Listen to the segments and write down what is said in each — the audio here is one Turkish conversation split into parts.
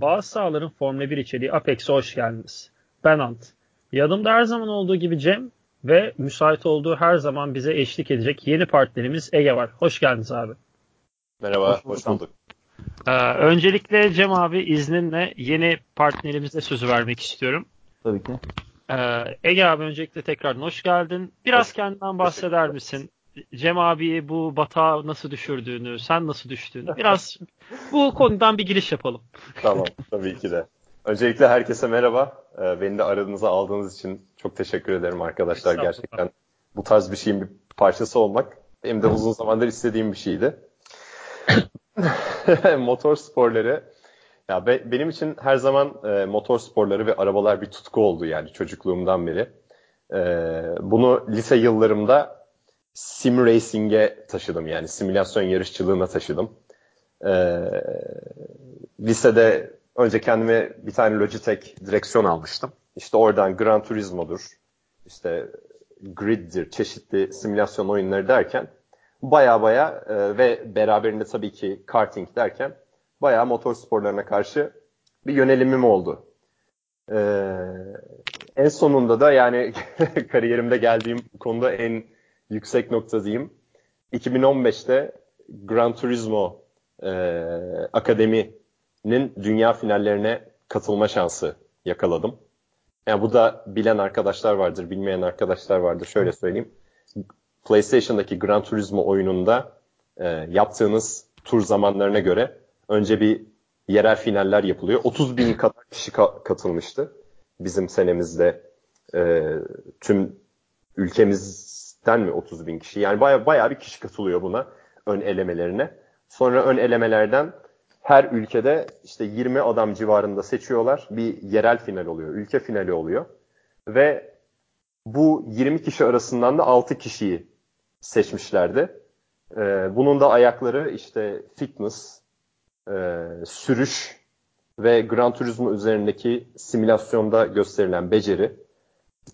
Bazı sahaların Formula 1 içeriği Apex'e hoş geldiniz. Ben Ant. Yanımda her zaman olduğu gibi Cem ve müsait olduğu her zaman bize eşlik edecek yeni partnerimiz Ege var. Hoş geldiniz abi. Merhaba, hoş bulduk. Ee, öncelikle Cem abi izninle yeni partnerimize sözü vermek istiyorum. Tabii ki. Ee, Ege abi öncelikle tekrar hoş geldin. Biraz hoş. kendinden bahseder misin? Cem abiyi bu batağa nasıl düşürdüğünü, sen nasıl düştüğünü biraz bu konudan bir giriş yapalım. Tamam, tabii ki de. Öncelikle herkese merhaba. Ee, beni de aranıza aldığınız için çok teşekkür ederim arkadaşlar. Gerçekten bu tarz bir şeyin bir parçası olmak benim de uzun zamandır istediğim bir şeydi. motor sporları ya be, benim için her zaman e, motor sporları ve arabalar bir tutku oldu yani çocukluğumdan beri. E, bunu lise yıllarımda sim racing'e taşıdım yani simülasyon yarışçılığına taşıdım. Ee, lisede önce kendime bir tane Logitech direksiyon almıştım. İşte oradan Gran Turismo'dur, işte Grid'dir, çeşitli simülasyon oyunları derken baya baya e, ve beraberinde tabii ki karting derken baya motor sporlarına karşı bir yönelimim oldu. Ee, en sonunda da yani kariyerimde geldiğim konuda en yüksek nokta diyeyim. 2015'te Gran Turismo e, Akademi'nin dünya finallerine katılma şansı yakaladım. Yani bu da bilen arkadaşlar vardır, bilmeyen arkadaşlar vardır. Şöyle söyleyeyim. PlayStation'daki Gran Turismo oyununda e, yaptığınız tur zamanlarına göre önce bir yerel finaller yapılıyor. 30 bin kadar kişi ka- katılmıştı bizim senemizde e, tüm ülkemiz den mi 30 bin kişi? Yani baya, baya bir kişi katılıyor buna ön elemelerine. Sonra ön elemelerden her ülkede işte 20 adam civarında seçiyorlar. Bir yerel final oluyor, ülke finali oluyor. Ve bu 20 kişi arasından da 6 kişiyi seçmişlerdi. Ee, bunun da ayakları işte fitness, e, sürüş ve Gran Turismo üzerindeki simülasyonda gösterilen beceri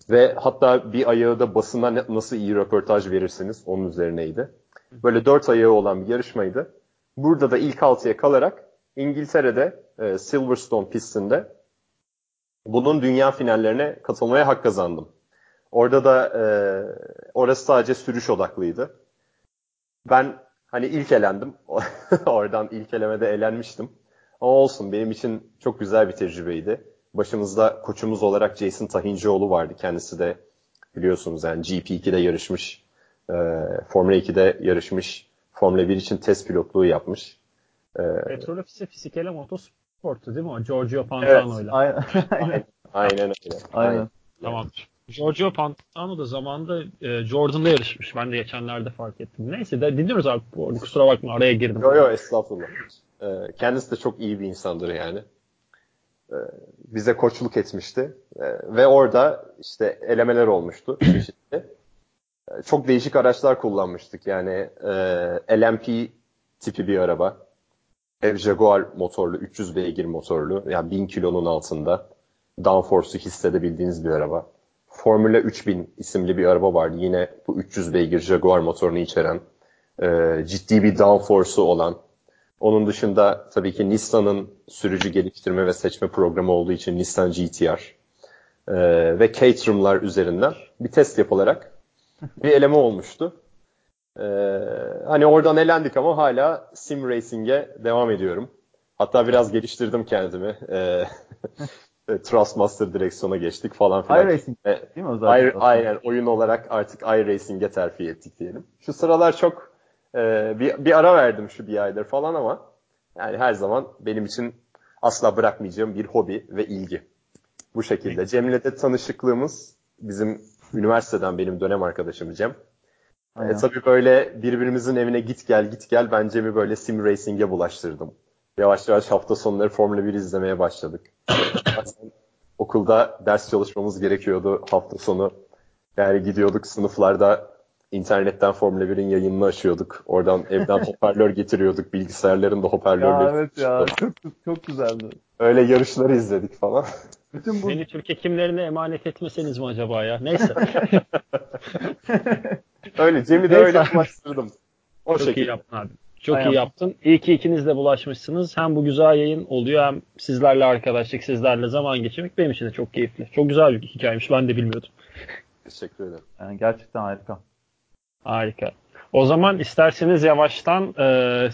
ve hatta bir ayağı da basına nasıl iyi röportaj verirsiniz onun üzerineydi. Böyle dört ayağı olan bir yarışmaydı. Burada da ilk altıya kalarak İngiltere'de e, Silverstone pistinde bunun dünya finallerine katılmaya hak kazandım. Orada da e, orası sadece sürüş odaklıydı. Ben hani ilk elendim. Oradan ilk elemede elenmiştim. Ama olsun benim için çok güzel bir tecrübeydi. Başımızda koçumuz olarak Jason Tahincioğlu vardı. Kendisi de biliyorsunuz yani GP2'de yarışmış, e, Formula 2'de yarışmış, Formula 1 için test pilotluğu yapmış. E, Petrol ofisi fisikele motosportu değil mi o? Giorgio Pantano'yla. Evet. Aynen. Aynen öyle. Aynen. Tamam. Giorgio Pantano da zamanında e, Jordan'la yarışmış. Ben de geçenlerde fark ettim. Neyse de dinliyoruz abi. Kusura bakma araya girdim. Yok yok estağfurullah. E, kendisi de çok iyi bir insandır yani. E, bize koçluk etmişti. E, ve orada işte elemeler olmuştu çeşitli. E, çok değişik araçlar kullanmıştık. Yani LMP tipi bir araba. Ev Jaguar motorlu, 300 beygir motorlu. Yani 1000 kilonun altında. Downforce'u hissedebildiğiniz bir araba. Formula 3000 isimli bir araba vardı. Yine bu 300 beygir Jaguar motorunu içeren, ciddi bir downforce'u olan, onun dışında tabii ki Nissan'ın sürücü geliştirme ve seçme programı olduğu için Nissan GTR e, ve Caterham'lar üzerinden bir test yapılarak bir eleme olmuştu. E, hani oradan elendik ama hala sim racing'e devam ediyorum. Hatta biraz geliştirdim kendimi. E, Trustmaster direksiyona geçtik falan filan. iRacing e, değil mi o zaten? Aynen oyun olarak artık iRacing'e terfi ettik diyelim. Şu sıralar çok ee, bir, bir ara verdim şu bir aydır falan ama yani her zaman benim için asla bırakmayacağım bir hobi ve ilgi. Bu şekilde. Cem'le de tanışıklığımız bizim üniversiteden benim dönem arkadaşım Cem. E, tabii böyle birbirimizin evine git gel git gel ben Cem'i böyle sim racing'e bulaştırdım. Yavaş yavaş hafta sonları Formula 1 izlemeye başladık. okulda ders çalışmamız gerekiyordu hafta sonu. Yani gidiyorduk sınıflarda internetten Formula 1'in yayınını açıyorduk. Oradan evden hoparlör getiriyorduk. Bilgisayarların da hoparlörleri. Ya evet ya çok çok güzeldi. Öyle yarışları izledik falan. Bütün bu... Beni Türkiye kimlerine emanet etmeseniz mi acaba ya? Neyse. öyle Cem'i de öyle ulaştırdım. O çok şekilde. iyi yaptın abi. Çok Aynen. iyi yaptın. İyi ki ikiniz de bulaşmışsınız. Hem bu güzel yayın oluyor hem sizlerle arkadaşlık, sizlerle zaman geçirmek benim için de çok keyifli. Çok güzel bir hikayemiş. Ben de bilmiyordum. Teşekkür ederim. Yani gerçekten harika. Harika. O zaman isterseniz yavaştan e,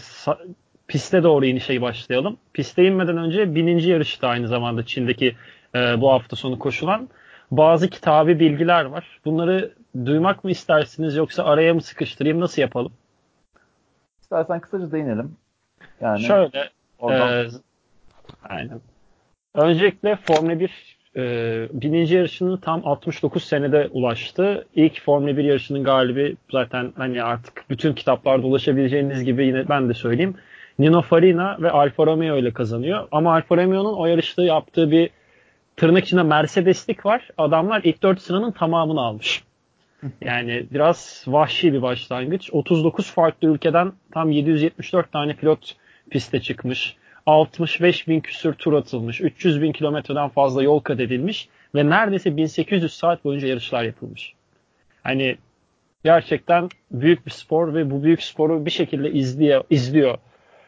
piste doğru inişe başlayalım. Piste inmeden önce bininci yarışta aynı zamanda Çin'deki e, bu hafta sonu koşulan bazı kitabi bilgiler var. Bunları duymak mı istersiniz yoksa araya mı sıkıştırayım nasıl yapalım? İstersen kısaca değinelim. Yani Şöyle oradan... e, aynen. Öncelikle Formula 1 e, bininci yarışını tam 69 senede ulaştı. İlk Formula 1 yarışının galibi zaten hani artık bütün kitaplarda ulaşabileceğiniz gibi yine ben de söyleyeyim. Nino Farina ve Alfa Romeo ile kazanıyor. Ama Alfa Romeo'nun o yarışta yaptığı bir tırnak içinde Mercedeslik var. Adamlar ilk 4 sıranın tamamını almış. Yani biraz vahşi bir başlangıç. 39 farklı ülkeden tam 774 tane pilot piste çıkmış. 65 bin küsür tur atılmış. 300 bin kilometreden fazla yol kat edilmiş. Ve neredeyse 1800 saat boyunca yarışlar yapılmış. Hani gerçekten büyük bir spor ve bu büyük sporu bir şekilde izliyor, izliyor.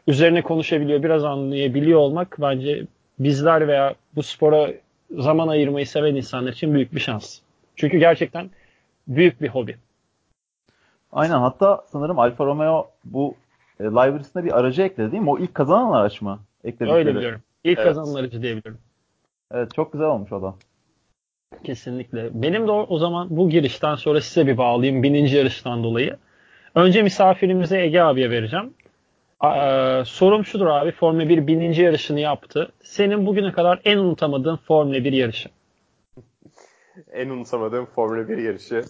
Üzerine konuşabiliyor, biraz anlayabiliyor olmak bence bizler veya bu spora zaman ayırmayı seven insanlar için büyük bir şans. Çünkü gerçekten büyük bir hobi. Aynen hatta sanırım Alfa Romeo bu e, library'sine bir aracı ekledi değil mi? O ilk kazanan araç mı? Ekledikleri. Öyle biliyorum. İlk evet. kazanan aracı diyebilirim. Evet çok güzel olmuş o da. Kesinlikle. Benim de o, o zaman bu girişten sonra size bir bağlayayım bininci yarıştan dolayı. Önce misafirimize Ege abiye vereceğim. Ee, sorum şudur abi. Formula 1 bininci yarışını yaptı. Senin bugüne kadar en unutamadığın Formula 1 yarışı? en unutamadığım Formula 1 yarışı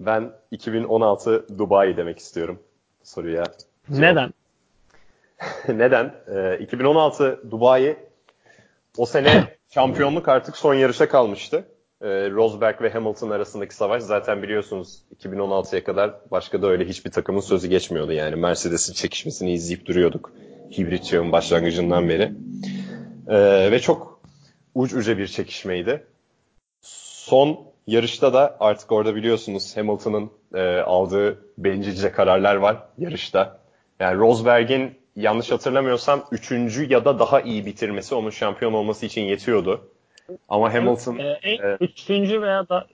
ben 2016 Dubai demek istiyorum soruya. Neden? Neden? Ee, 2016 Dubai o sene şampiyonluk artık son yarışa kalmıştı. Ee, Rosberg ve Hamilton arasındaki savaş zaten biliyorsunuz 2016'ya kadar başka da öyle hiçbir takımın sözü geçmiyordu. Yani Mercedes'in çekişmesini izleyip duruyorduk. Hibrit çağın başlangıcından beri. Ee, ve çok uç uca bir çekişmeydi. Son yarışta da artık orada biliyorsunuz Hamilton'ın e, aldığı bencilce kararlar var yarışta. Yani Rosberg'in yanlış hatırlamıyorsam üçüncü ya da daha iyi bitirmesi onun şampiyon olması için yetiyordu. Ama Hamilton... E, e, üçüncü veya da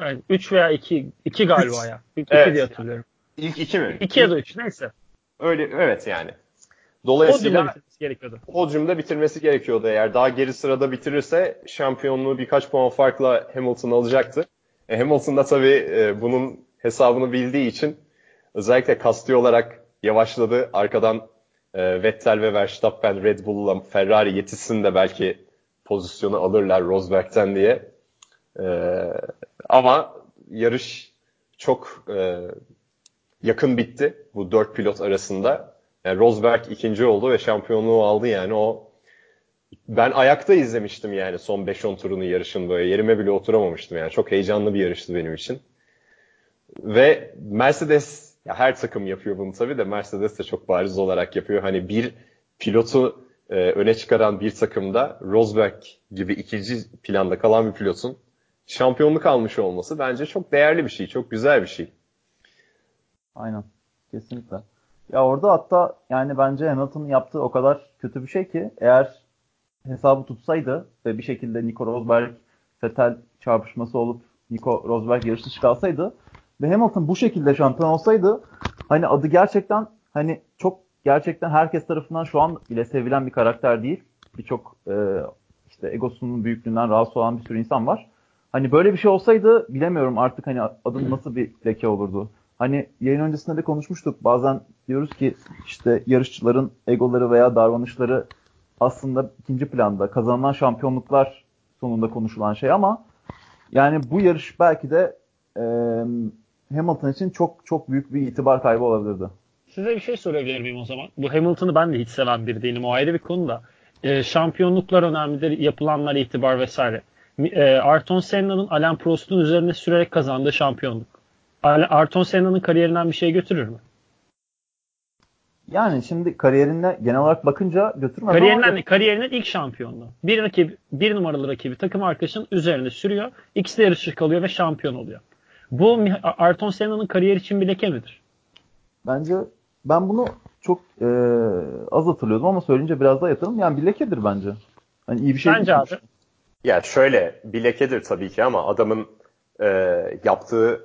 yani üç veya iki, iki galiba ya. İki evet. diye hatırlıyorum. İlk iki mi? İki ya da üç neyse. Öyle evet yani. Dolayısıyla podyumda bitirmesi gerekiyordu. Podyumda bitirmesi gerekiyordu. Eğer daha geri sırada bitirirse şampiyonluğu birkaç puan farkla Hamilton alacaktı. E, Hamilton da tabii e, bunun hesabını bildiği için özellikle kasti olarak yavaşladı. Arkadan e, Vettel ve Verstappen Red Bull'la Ferrari yetişsin de belki pozisyonu alırlar Rosberg'ten diye. E, ama yarış çok e, yakın bitti bu dört pilot arasında. Yani Rosberg ikinci oldu ve şampiyonluğu aldı yani o ben ayakta izlemiştim yani son 5-10 turunu yarışın böyle yerime bile oturamamıştım yani çok heyecanlı bir yarıştı benim için. Ve Mercedes ya her takım yapıyor bunu tabii de Mercedes de çok bariz olarak yapıyor. Hani bir pilotu e, öne çıkaran bir takımda Rosberg gibi ikinci planda kalan bir pilotun şampiyonluk almış olması bence çok değerli bir şey, çok güzel bir şey. Aynen. Kesinlikle. Ya orada hatta yani bence Hamilton'ın yaptığı o kadar kötü bir şey ki eğer hesabı tutsaydı ve bir şekilde Nico Rosberg Vettel çarpışması olup Nico Rosberg yarış dışı kalsaydı ve Hamilton bu şekilde şampiyon olsaydı hani adı gerçekten hani çok gerçekten herkes tarafından şu an bile sevilen bir karakter değil. Birçok e, işte egosunun büyüklüğünden rahatsız olan bir sürü insan var. Hani böyle bir şey olsaydı bilemiyorum artık hani adın nasıl bir leke olurdu. Hani yayın öncesinde de konuşmuştuk. Bazen diyoruz ki işte yarışçıların egoları veya davranışları aslında ikinci planda. Kazanılan şampiyonluklar sonunda konuşulan şey ama yani bu yarış belki de e, Hamilton için çok çok büyük bir itibar kaybı olabilirdi. Size bir şey sorabilir miyim o zaman? Bu Hamilton'ı ben de hiç seven bir değilim. O ayrı bir konu da. E, şampiyonluklar önemlidir. Yapılanlar itibar vesaire. E, Ayrton Senna'nın Alain Prost'un üzerine sürerek kazandığı şampiyonluk. Ayrton Senna'nın kariyerinden bir şey götürür mü? Yani şimdi kariyerinde genel olarak bakınca götürmez kariyerinden, ama... Kariyerinin ilk şampiyonluğu. Bir rakibi, bir numaralı rakibi takım arkadaşının üzerine sürüyor. İkisi de yarışır kalıyor ve şampiyon oluyor. Bu Ayrton Senna'nın kariyer için bir leke midir? Bence ben bunu çok e, az hatırlıyordum ama söyleyince biraz daha yatırım. Yani bir lekedir bence. Hani iyi bir şey Bence abi. Ya şöyle bir lekedir tabii ki ama adamın e, yaptığı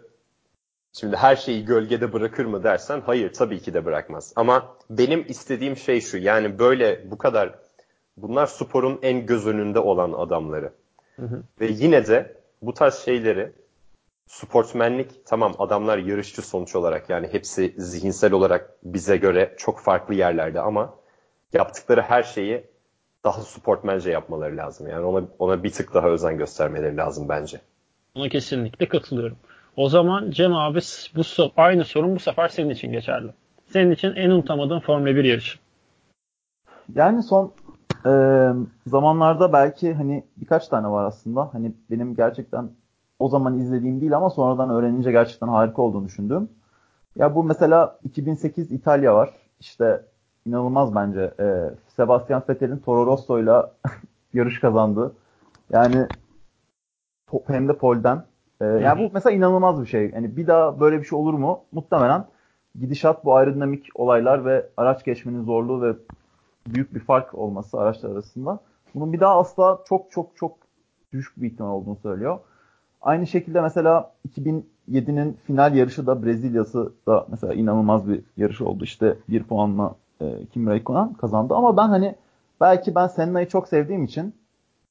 şimdi her şeyi gölgede bırakır mı dersen hayır tabii ki de bırakmaz. Ama benim istediğim şey şu yani böyle bu kadar bunlar sporun en göz önünde olan adamları. Hı hı. Ve yine de bu tarz şeyleri sportmenlik tamam adamlar yarışçı sonuç olarak yani hepsi zihinsel olarak bize göre çok farklı yerlerde ama yaptıkları her şeyi daha sportmence yapmaları lazım. Yani ona ona bir tık daha özen göstermeleri lazım bence. Ona kesinlikle katılıyorum. O zaman Cem abi bu aynı sorun bu sefer senin için geçerli. Senin için en unutamadığın Formula 1 yarışı. Yani son e, zamanlarda belki hani birkaç tane var aslında. Hani benim gerçekten o zaman izlediğim değil ama sonradan öğrenince gerçekten harika olduğunu düşündüğüm. Ya bu mesela 2008 İtalya var. İşte inanılmaz bence. E, Sebastian Vettel'in Toro Rosso'yla yarış kazandı. Yani hem de polden. E, yani bu mesela inanılmaz bir şey. Yani bir daha böyle bir şey olur mu? Muhtemelen gidişat bu aerodinamik olaylar ve araç geçmenin zorluğu ve büyük bir fark olması araçlar arasında. Bunun bir daha asla çok çok çok düşük bir ihtimal olduğunu söylüyor. Aynı şekilde mesela 2007'nin final yarışı da Brezilya'sı da mesela inanılmaz bir yarış oldu. İşte bir puanla e, Kim Raikkonen kazandı. Ama ben hani belki ben Senna'yı çok sevdiğim için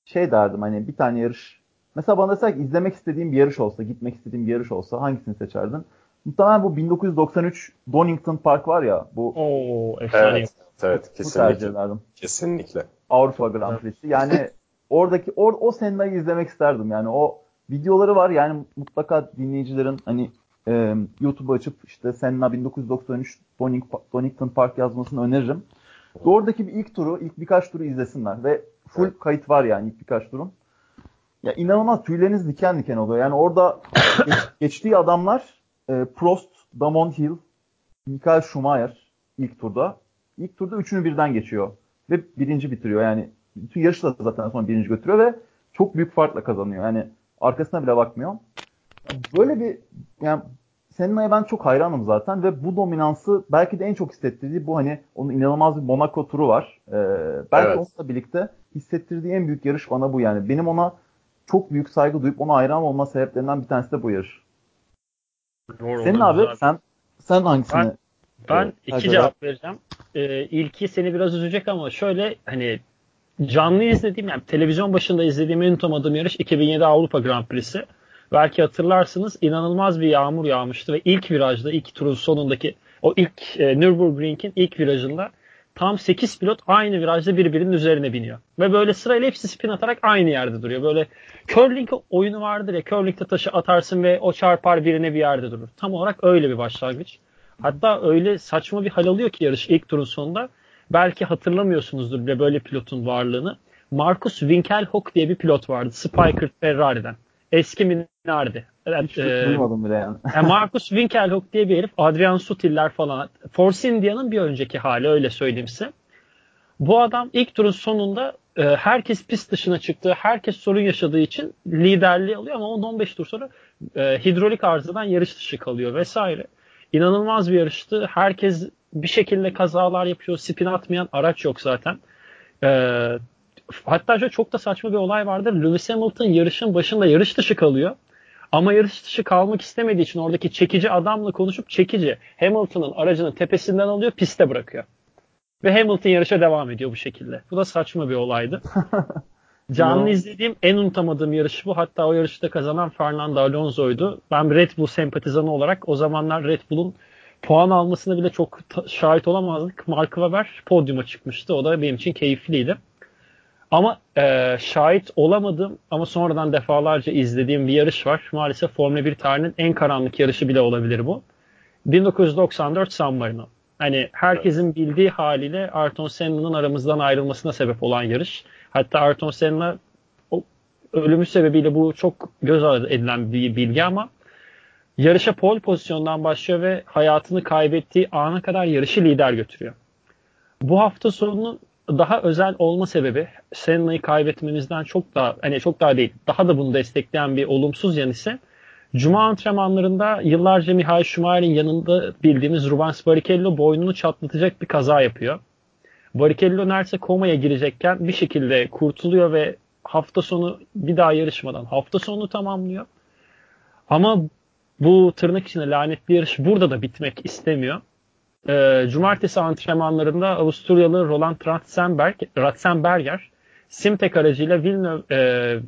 şey derdim hani bir tane yarış mesela bana desek izlemek istediğim bir yarış olsa, gitmek istediğim bir yarış olsa hangisini seçerdin? Muhtemelen bu 1993 Donington Park var ya bu Oo, efsane. Evet, evet kesinlikle. Kesinlikle. Avrupa Grand Prix'si. Yani oradaki or, o Senna'yı izlemek isterdim. Yani o videoları var. Yani mutlaka dinleyicilerin hani e, YouTube'u açıp işte Senna 1993 Donning, Donington Park yazmasını öneririm. Oradaki bir ilk turu, ilk birkaç turu izlesinler ve full evet. kayıt var yani ilk birkaç turun. Ya inanılmaz tüyleriniz diken diken oluyor. Yani orada geç, geçtiği adamlar e, Prost, Damon Hill, Michael Schumacher ilk turda. İlk turda üçünü birden geçiyor ve birinci bitiriyor. Yani bütün yarışı da zaten sonra birinci götürüyor ve çok büyük farkla kazanıyor. Yani arkasına bile bakmıyor. Böyle bir yani Senna'ya ben çok hayranım zaten ve bu dominansı belki de en çok hissettirdiği bu hani onun inanılmaz bir Monaco turu var. Ee, belki evet. onunla birlikte hissettirdiği en büyük yarış bana bu yani. Benim ona çok büyük saygı duyup ona hayran olma sebeplerinden bir tanesi de bu yarış. Doğru, Senin abi güzel. sen sen hangisini? Ben, ben e, iki cevap vereceğim. Ee, ilki seni biraz üzecek ama şöyle hani canlı izlediğim yani televizyon başında izlediğim en unutamadığım yarış 2007 Avrupa Grand Prix'si. Belki hatırlarsınız inanılmaz bir yağmur yağmıştı ve ilk virajda ilk turun sonundaki o ilk e, Nürburgring'in ilk virajında tam 8 pilot aynı virajda birbirinin üzerine biniyor. Ve böyle sırayla hepsi spin atarak aynı yerde duruyor. Böyle curling oyunu vardır ya curling'de taşı atarsın ve o çarpar birine bir yerde durur. Tam olarak öyle bir başlangıç. Hatta öyle saçma bir hal alıyor ki yarış ilk turun sonunda. Belki hatırlamıyorsunuzdur bile böyle pilotun varlığını. Marcus Winkelhock diye bir pilot vardı. Spiker Ferrari'den. Eski Minardi. E, duymadım bile yani. yani Marcus Winkelhock diye bir herif. Adrian Sutiller falan. Force India'nın bir önceki hali öyle söyleyeyim size. Bu adam ilk turun sonunda e, herkes pist dışına çıktı. Herkes sorun yaşadığı için liderliği alıyor ama 10-15 tur sonra e, hidrolik arızadan yarış dışı kalıyor vesaire. İnanılmaz bir yarıştı. Herkes bir şekilde kazalar yapıyor. Spin atmayan araç yok zaten. Ee, hatta şöyle çok da saçma bir olay vardır. Lewis Hamilton yarışın başında yarış dışı kalıyor. Ama yarış dışı kalmak istemediği için oradaki çekici adamla konuşup çekici Hamilton'ın aracını tepesinden alıyor piste bırakıyor. Ve Hamilton yarışa devam ediyor bu şekilde. Bu da saçma bir olaydı. Canlı izlediğim en unutamadığım yarış bu. Hatta o yarışta kazanan Fernando Alonso'ydu. Ben Red Bull sempatizanı olarak o zamanlar Red Bull'un puan almasına bile çok şahit olamazdık. Mark Webber podyuma çıkmıştı. O da benim için keyifliydi. Ama e, şahit olamadığım ama sonradan defalarca izlediğim bir yarış var. Maalesef Formula 1 tarihinin en karanlık yarışı bile olabilir bu. 1994 San Marino. Hani herkesin bildiği haliyle Ayrton Senna'nın aramızdan ayrılmasına sebep olan yarış. Hatta Ayrton Senna ölümü sebebiyle bu çok göz ardı edilen bir bilgi ama yarışa pole pozisyondan başlıyor ve hayatını kaybettiği ana kadar yarışı lider götürüyor. Bu hafta sonunun daha özel olma sebebi Senna'yı kaybetmemizden çok daha hani çok daha değil daha da bunu destekleyen bir olumsuz yan ise Cuma antrenmanlarında yıllarca Mihail Schumacher'in yanında bildiğimiz Rubens Barrichello boynunu çatlatacak bir kaza yapıyor. Barrichello neredeyse komaya girecekken bir şekilde kurtuluyor ve hafta sonu bir daha yarışmadan hafta sonu tamamlıyor. Ama bu tırnak içinde lanetli yarış burada da bitmek istemiyor. E, cumartesi antrenmanlarında Avusturyalı Roland Ratzenberg, Ratzenberger Simtek aracıyla Villeneuve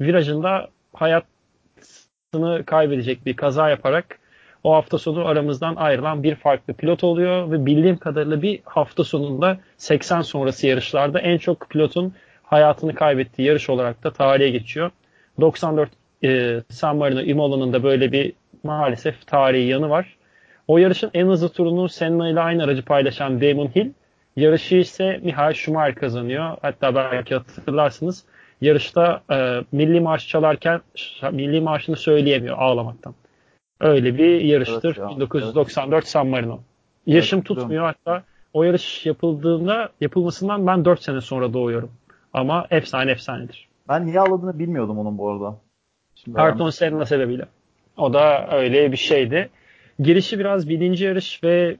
virajında hayatını kaybedecek bir kaza yaparak o hafta sonu aramızdan ayrılan bir farklı pilot oluyor ve bildiğim kadarıyla bir hafta sonunda 80 sonrası yarışlarda en çok pilotun hayatını kaybettiği yarış olarak da tarihe geçiyor. 94 e, San Marino Imola'nın da böyle bir maalesef tarihi yanı var. O yarışın en hızlı turunu Senna ile aynı aracı paylaşan Damon Hill, yarışı ise Michael Schumacher kazanıyor. Hatta belki hatırlarsınız yarışta e, milli marş çalarken milli marşını söyleyemiyor ağlamaktan. Öyle bir yarıştır. Evet ya, 1994 evet. San Marino. Yaşım evet, tutmuyor hatta o yarış yapıldığında yapılmasından ben 4 sene sonra doğuyorum. Ama efsane efsanedir. Ben niye ağladığını bilmiyordum onun bu arada. Şimdi Ayrton Senna sebebiyle. O da öyle bir şeydi. Girişi biraz birinci yarış ve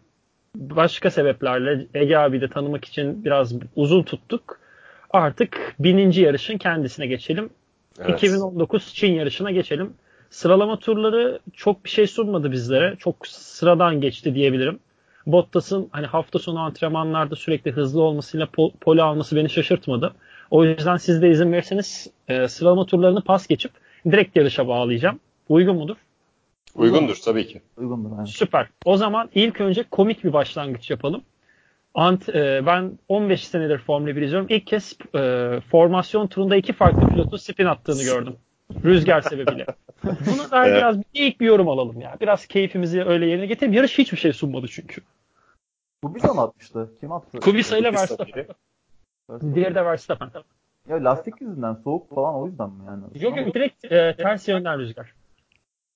başka sebeplerle Ege abi de tanımak için biraz uzun tuttuk. Artık bininci yarışın kendisine geçelim. Evet. 2019 Çin yarışına geçelim. Sıralama turları çok bir şey sunmadı bizlere. Çok sıradan geçti diyebilirim. Bottas'ın hani hafta sonu antrenmanlarda sürekli hızlı olmasıyla pol, pole alması beni şaşırtmadı. O yüzden siz de izin verirseniz e, sıralama turlarını pas geçip direkt yarışa bağlayacağım. Uygun mudur? Uygundur tabii ki. Uygundur. Yani. Süper. O zaman ilk önce komik bir başlangıç yapalım. Ant, e, ben 15 senedir Formula 1 izliyorum. İlk kez e, formasyon turunda iki farklı pilotun spin attığını gördüm. Rüzgar sebebiyle. Buna dair evet. biraz bir, ilk bir yorum alalım ya. Biraz keyfimizi öyle yerine getirelim. Yarış hiçbir şey sunmadı çünkü. Kubica mı atmıştı? Kim attı? Kubica ile Verstappen. Diğeri de Verstappen. Ya lastik yüzünden soğuk falan o yüzden mi yani? Yok yok direkt e, ters yönden rüzgar.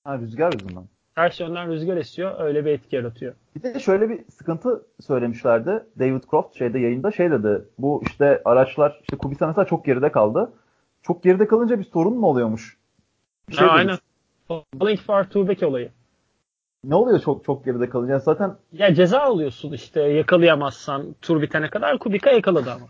Ha rüzgar yüzünden. Ters yönden rüzgar esiyor. Öyle bir etki yaratıyor. Bir de şöyle bir sıkıntı söylemişlerdi. David Croft şeyde yayında şey dedi. Bu işte araçlar işte Kubica mesela çok geride kaldı. Çok geride kalınca bir sorun mu oluyormuş? Bir şey ha, aynen. Falling far too back olayı. Ne oluyor çok çok geride kalınca? Yani zaten ya ceza alıyorsun işte yakalayamazsan tur bitene kadar Kubica yakaladı ama.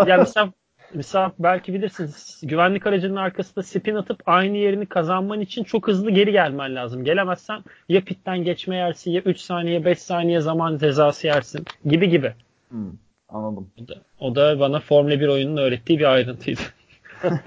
ya mesela Mesela belki bilirsiniz güvenlik aracının arkasında spin atıp aynı yerini kazanman için çok hızlı geri gelmen lazım. Gelemezsen ya pitten geçme yersin ya 3 saniye 5 saniye zaman cezası yersin gibi gibi. Hmm, anladım. O da, o da bana Formula 1 oyununun öğrettiği bir ayrıntıydı.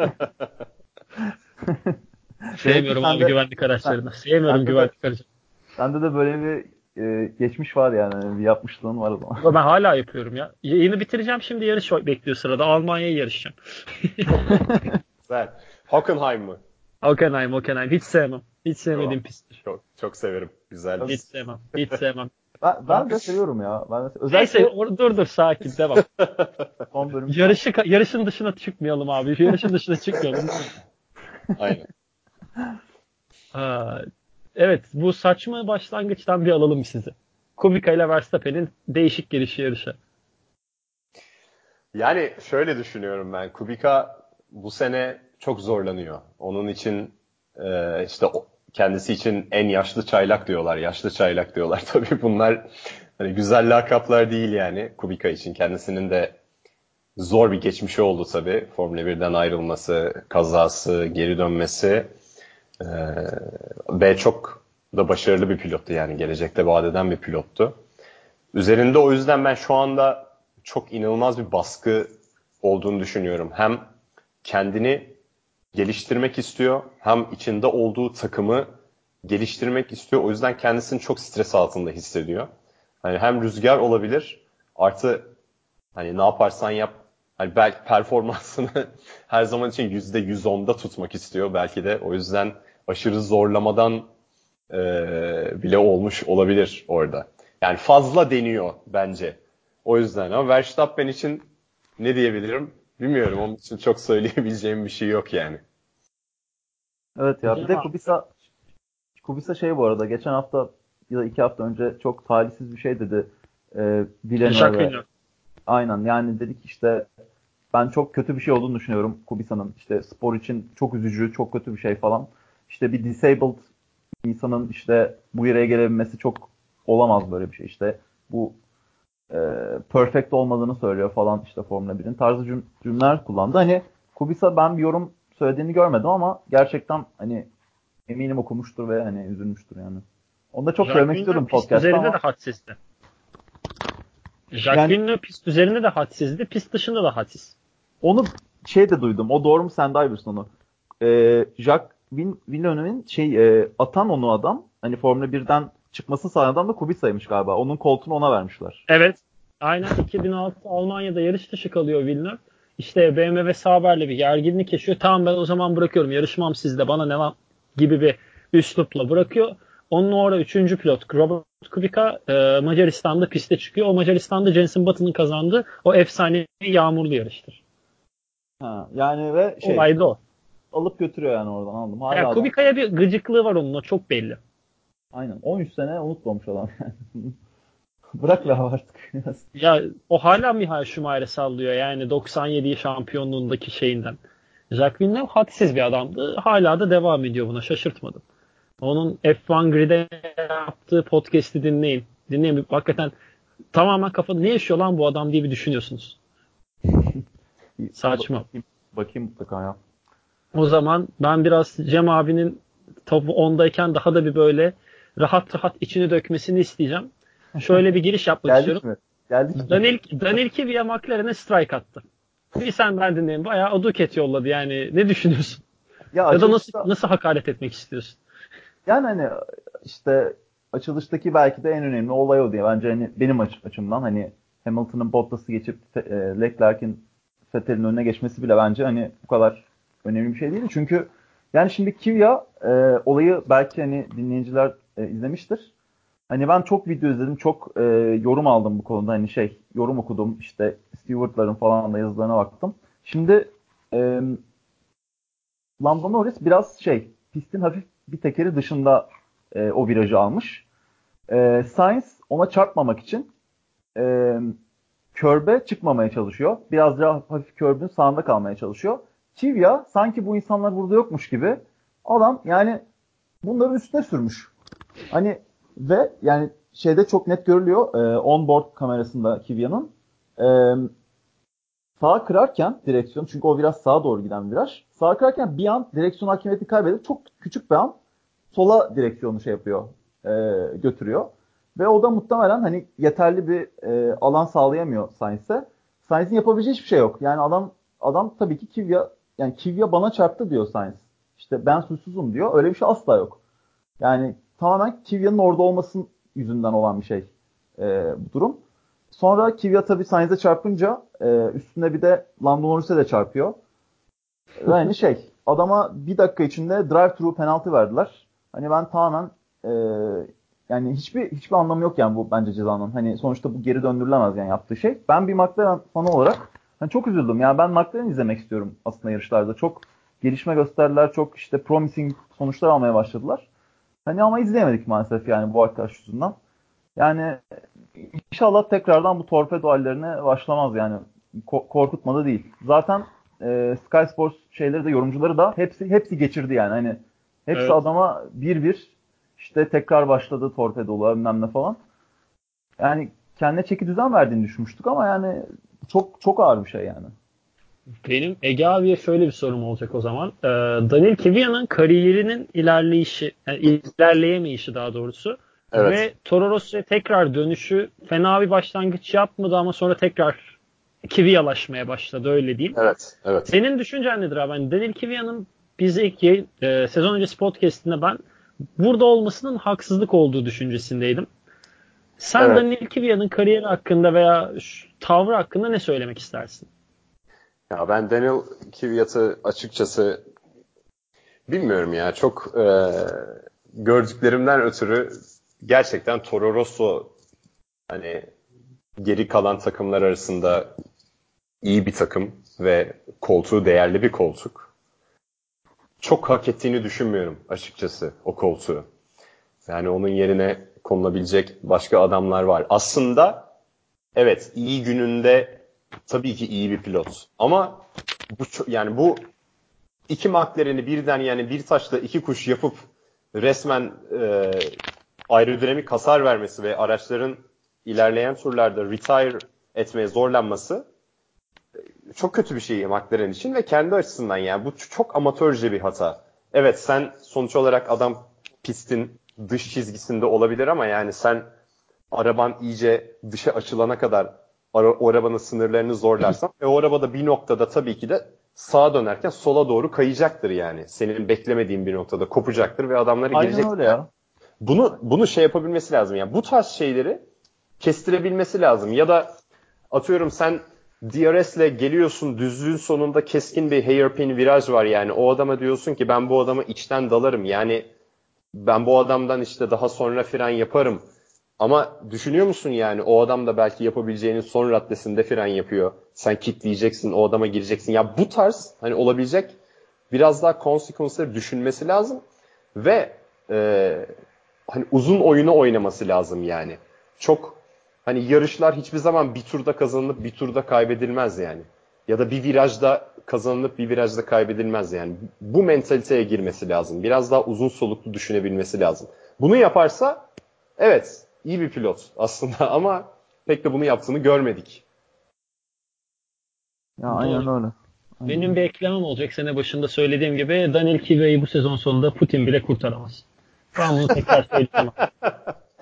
Sevmiyorum abi de, güvenlik araçlarını. Sevmiyorum güvenlik aracını. Sende de böyle bir e, geçmiş var yani. Bir yapmışlığın var o zaman. Ben hala yapıyorum ya. Yayını bitireceğim şimdi yarış bekliyor sırada. Almanya'ya yarışacağım. Güzel. Hockenheim mı? Hockenheim, Hockenheim. Hiç sevmem. Hiç sevmediğim tamam. pisttir. Çok, çok severim. Güzel. Hiç sevmem. Hiç sevmem. ben, ben de seviyorum ya. Ben de, özellikle... Neyse or, dur dur sakin devam. Son bölüm. Yarışı, yarışın dışına çıkmayalım abi. Yarışın dışına çıkmayalım. Aynen. Evet bu saçma başlangıçtan bir alalım sizi. Kubica ile Verstappen'in değişik gelişi yarışı. Yani şöyle düşünüyorum ben. Kubica bu sene çok zorlanıyor. Onun için e, işte kendisi için en yaşlı çaylak diyorlar. Yaşlı çaylak diyorlar. Tabii bunlar hani güzel lakaplar değil yani Kubica için. Kendisinin de zor bir geçmişi oldu tabii. Formula 1'den ayrılması, kazası, geri dönmesi. Ee, ve çok da başarılı bir pilottu yani gelecekte vaat bir pilottu. Üzerinde o yüzden ben şu anda çok inanılmaz bir baskı olduğunu düşünüyorum. Hem kendini geliştirmek istiyor hem içinde olduğu takımı geliştirmek istiyor. O yüzden kendisini çok stres altında hissediyor. Hani hem rüzgar olabilir artı hani ne yaparsan yap hani belki performansını her zaman için %110'da tutmak istiyor. Belki de o yüzden aşırı zorlamadan e, bile olmuş olabilir orada. Yani fazla deniyor bence. O yüzden ama Verstappen için ne diyebilirim bilmiyorum. Onun için çok söyleyebileceğim bir şey yok yani. Evet ya bir de Kubica Kubica şey bu arada geçen hafta ya da iki hafta önce çok talihsiz bir şey dedi. Ee, Villeneuve. Aynen yani dedik işte ben çok kötü bir şey olduğunu düşünüyorum Kubica'nın. işte spor için çok üzücü, çok kötü bir şey falan. İşte bir disabled insanın işte bu yere gelebilmesi çok olamaz böyle bir şey. İşte bu e, perfect olmadığını söylüyor falan işte Formula 1'in tarzı cüm cümleler kullandı. Hani Kubica ben bir yorum söylediğini görmedim ama gerçekten hani eminim okumuştur ve hani üzülmüştür yani. Onu da çok söylemek istiyorum podcast'ta üzerinde ama. de hadsizdi. Jacques yani, pist üzerinde de hadsizdi, pist dışında da hadsiz. Onu şey de duydum. O doğru mu sen daha bilirsin onu. Ee, Jacques Villeneuve'nin şey e, atan onu adam hani Formula 1'den çıkmasını sağlayan adam da Kubica'ymış galiba. Onun koltuğunu ona vermişler. Evet. Aynen 2006 Almanya'da yarış dışı kalıyor Villeneuve. İşte BMW ve Sauber'le bir gerginlik yaşıyor. Tamam ben o zaman bırakıyorum. Yarışmam sizde bana ne var gibi bir üslupla bırakıyor. Onun orada üçüncü pilot Robert Kubica e, Macaristan'da piste çıkıyor. O Macaristan'da Jensen Button'ın kazandığı o efsane yağmurlu yarıştır. Ha, yani ve şey Olay da o. Alıp götürüyor yani oradan aldım. Hala yani Kubica'ya bir gıcıklığı var onun o çok belli. Aynen. 13 sene unutmamış olan. Bırak la artık. ya o hala Mihail Schumacher'e sallıyor yani 97 şampiyonluğundaki şeyinden. Jacques Villeneuve hadsiz bir adamdı. Hala da devam ediyor buna. Şaşırtmadım. Onun F1 Grid'e yaptığı podcast'i dinleyin. Dinleyin. Hakikaten tamamen kafada ne yaşıyor lan bu adam diye bir düşünüyorsunuz. Saçma. Bakayım, bakayım mutlaka ya. O zaman ben biraz Cem abinin topu ondayken daha da bir böyle rahat rahat içini dökmesini isteyeceğim. Şöyle bir giriş yapmak Geldik istiyorum. Mi? Geldik mi? Daniel, Daniel Kvyat McLaren'e strike attı. Bir sen ben dinleyin. Bayağı aduket yolladı yani. Ne düşünüyorsun? Ya, ya da nasıl, nasıl hakaret etmek istiyorsun? Yani hani işte açılıştaki belki de en önemli olay o diye. Bence hani benim aç- açımdan hani Hamilton'ın Bottas'ı geçip e, Leclerc'in Vettel'in önüne geçmesi bile bence hani bu kadar önemli bir şey değil. Çünkü yani şimdi Kvyat e, olayı belki hani dinleyiciler e, izlemiştir. Hani ben çok video izledim, çok e, yorum aldım bu konuda. Hani şey, yorum okudum, işte Stewart'ların falan da yazılarına baktım. Şimdi e, Lando Norris biraz şey, pistin hafif bir tekeri dışında e, o virajı almış. E, Sainz ona çarpmamak için e, körbe çıkmamaya çalışıyor. Biraz daha hafif körbün sağında kalmaya çalışıyor. Kivya sanki bu insanlar burada yokmuş gibi adam yani bunların üstüne sürmüş. Hani ve yani şeyde çok net görülüyor e, on-board kamerasında Kivya'nın e, sağa kırarken direksiyon çünkü o biraz sağa doğru giden viraj. Sağa kırarken bir an direksiyon hakimiyeti kaybedip çok küçük bir an sola direksiyonu şey yapıyor e, götürüyor. Ve o da muhtemelen hani yeterli bir e, alan sağlayamıyor Sainz'e. Sainz'in yapabileceği hiçbir şey yok. Yani adam adam tabii ki Kivya yani Kivya bana çarptı diyor Sainz. İşte ben suçsuzum diyor. Öyle bir şey asla yok. Yani tamamen Kivya'nın orada olmasının yüzünden olan bir şey e, bu durum. Sonra Kivya tabii Sainz'e çarpınca e, üstüne bir de Lando Norris'e de çarpıyor. Yani şey adama bir dakika içinde drive-thru penaltı verdiler. Hani ben tamamen e, yani hiçbir hiçbir anlamı yok yani bu bence cezanın. Hani sonuçta bu geri döndürülemez yani yaptığı şey. Ben bir McLaren fanı olarak hani çok üzüldüm. Yani ben McLaren izlemek istiyorum aslında yarışlarda. Çok gelişme gösterdiler. Çok işte promising sonuçlar almaya başladılar. Hani ama izleyemedik maalesef yani bu arkadaş yüzünden. Yani inşallah tekrardan bu torpedo hallerine başlamaz yani. Ko- korkutmadı değil. Zaten e, Sky Sports şeyleri de yorumcuları da hepsi hepsi geçirdi yani. Hani hepsi evet. adama bir bir işte tekrar başladı torpedolar bilmem ne falan. Yani kendine çeki düzen verdiğini düşünmüştük ama yani çok çok ağır bir şey yani. Benim Ege abiye şöyle bir sorum olacak o zaman. Ee, Daniel Kvyat'ın kariyerinin ilerleyişi, yani ilerleyemeyişi daha doğrusu evet. ve Toro Rosso'ya tekrar dönüşü fena bir başlangıç yapmadı ama sonra tekrar Kvyat'laşmaya başladı öyle değil. Evet, evet. Senin düşüncen nedir abi? Yani Daniel Kvyat'ın biz ilk e, sezon öncesi podcastinde ben burada olmasının haksızlık olduğu düşüncesindeydim. Sen evet. Daniel Kvyat'ın kariyeri hakkında veya tavrı hakkında ne söylemek istersin? Ya ben Daniel Kvyat'ı açıkçası bilmiyorum ya çok e, gördüklerimden ötürü gerçekten Toro Rosso hani geri kalan takımlar arasında iyi bir takım ve koltuğu değerli bir koltuk. Çok hak ettiğini düşünmüyorum açıkçası o koltuğu. Yani onun yerine konulabilecek başka adamlar var. Aslında evet iyi gününde tabii ki iyi bir pilot. Ama bu yani bu iki McLaren'i birden yani bir taşla iki kuş yapıp resmen e, aerodinamik hasar vermesi ve araçların ilerleyen turlarda retire etmeye zorlanması e, çok kötü bir şey McLaren için ve kendi açısından yani bu çok amatörce bir hata. Evet sen sonuç olarak adam pistin dış çizgisinde olabilir ama yani sen araban iyice dışa açılana kadar o arabanın sınırlarını zorlarsan ve o arabada bir noktada tabii ki de sağa dönerken sola doğru kayacaktır yani. Senin beklemediğin bir noktada kopacaktır ve adamları Aynen gelecek. öyle ya. Bunu bunu şey yapabilmesi lazım yani. Bu tarz şeyleri kestirebilmesi lazım ya da atıyorum sen DRS'le geliyorsun düzlüğün sonunda keskin bir hairpin viraj var yani. O adama diyorsun ki ben bu adama içten dalarım. Yani ben bu adamdan işte daha sonra fren yaparım. Ama düşünüyor musun yani o adam da belki yapabileceğinin son raddesinde fren yapıyor. Sen kitleyeceksin, o adama gireceksin. Ya bu tarz hani olabilecek biraz daha consequence'ları düşünmesi lazım ve e, hani uzun oyunu oynaması lazım yani. Çok hani yarışlar hiçbir zaman bir turda kazanılıp bir turda kaybedilmez yani. Ya da bir virajda kazanılıp bir virajda kaybedilmez yani. Bu mentaliteye girmesi lazım. Biraz daha uzun soluklu düşünebilmesi lazım. Bunu yaparsa evet iyi bir pilot aslında ama pek de bunu yaptığını görmedik. Ya aynen öyle. Aynen. Benim bir eklemem olacak. Sene başında söylediğim gibi Daniel Kivya'yı bu sezon sonunda Putin bile kurtaramaz. Ben bunu tekrar söyleyeceğim.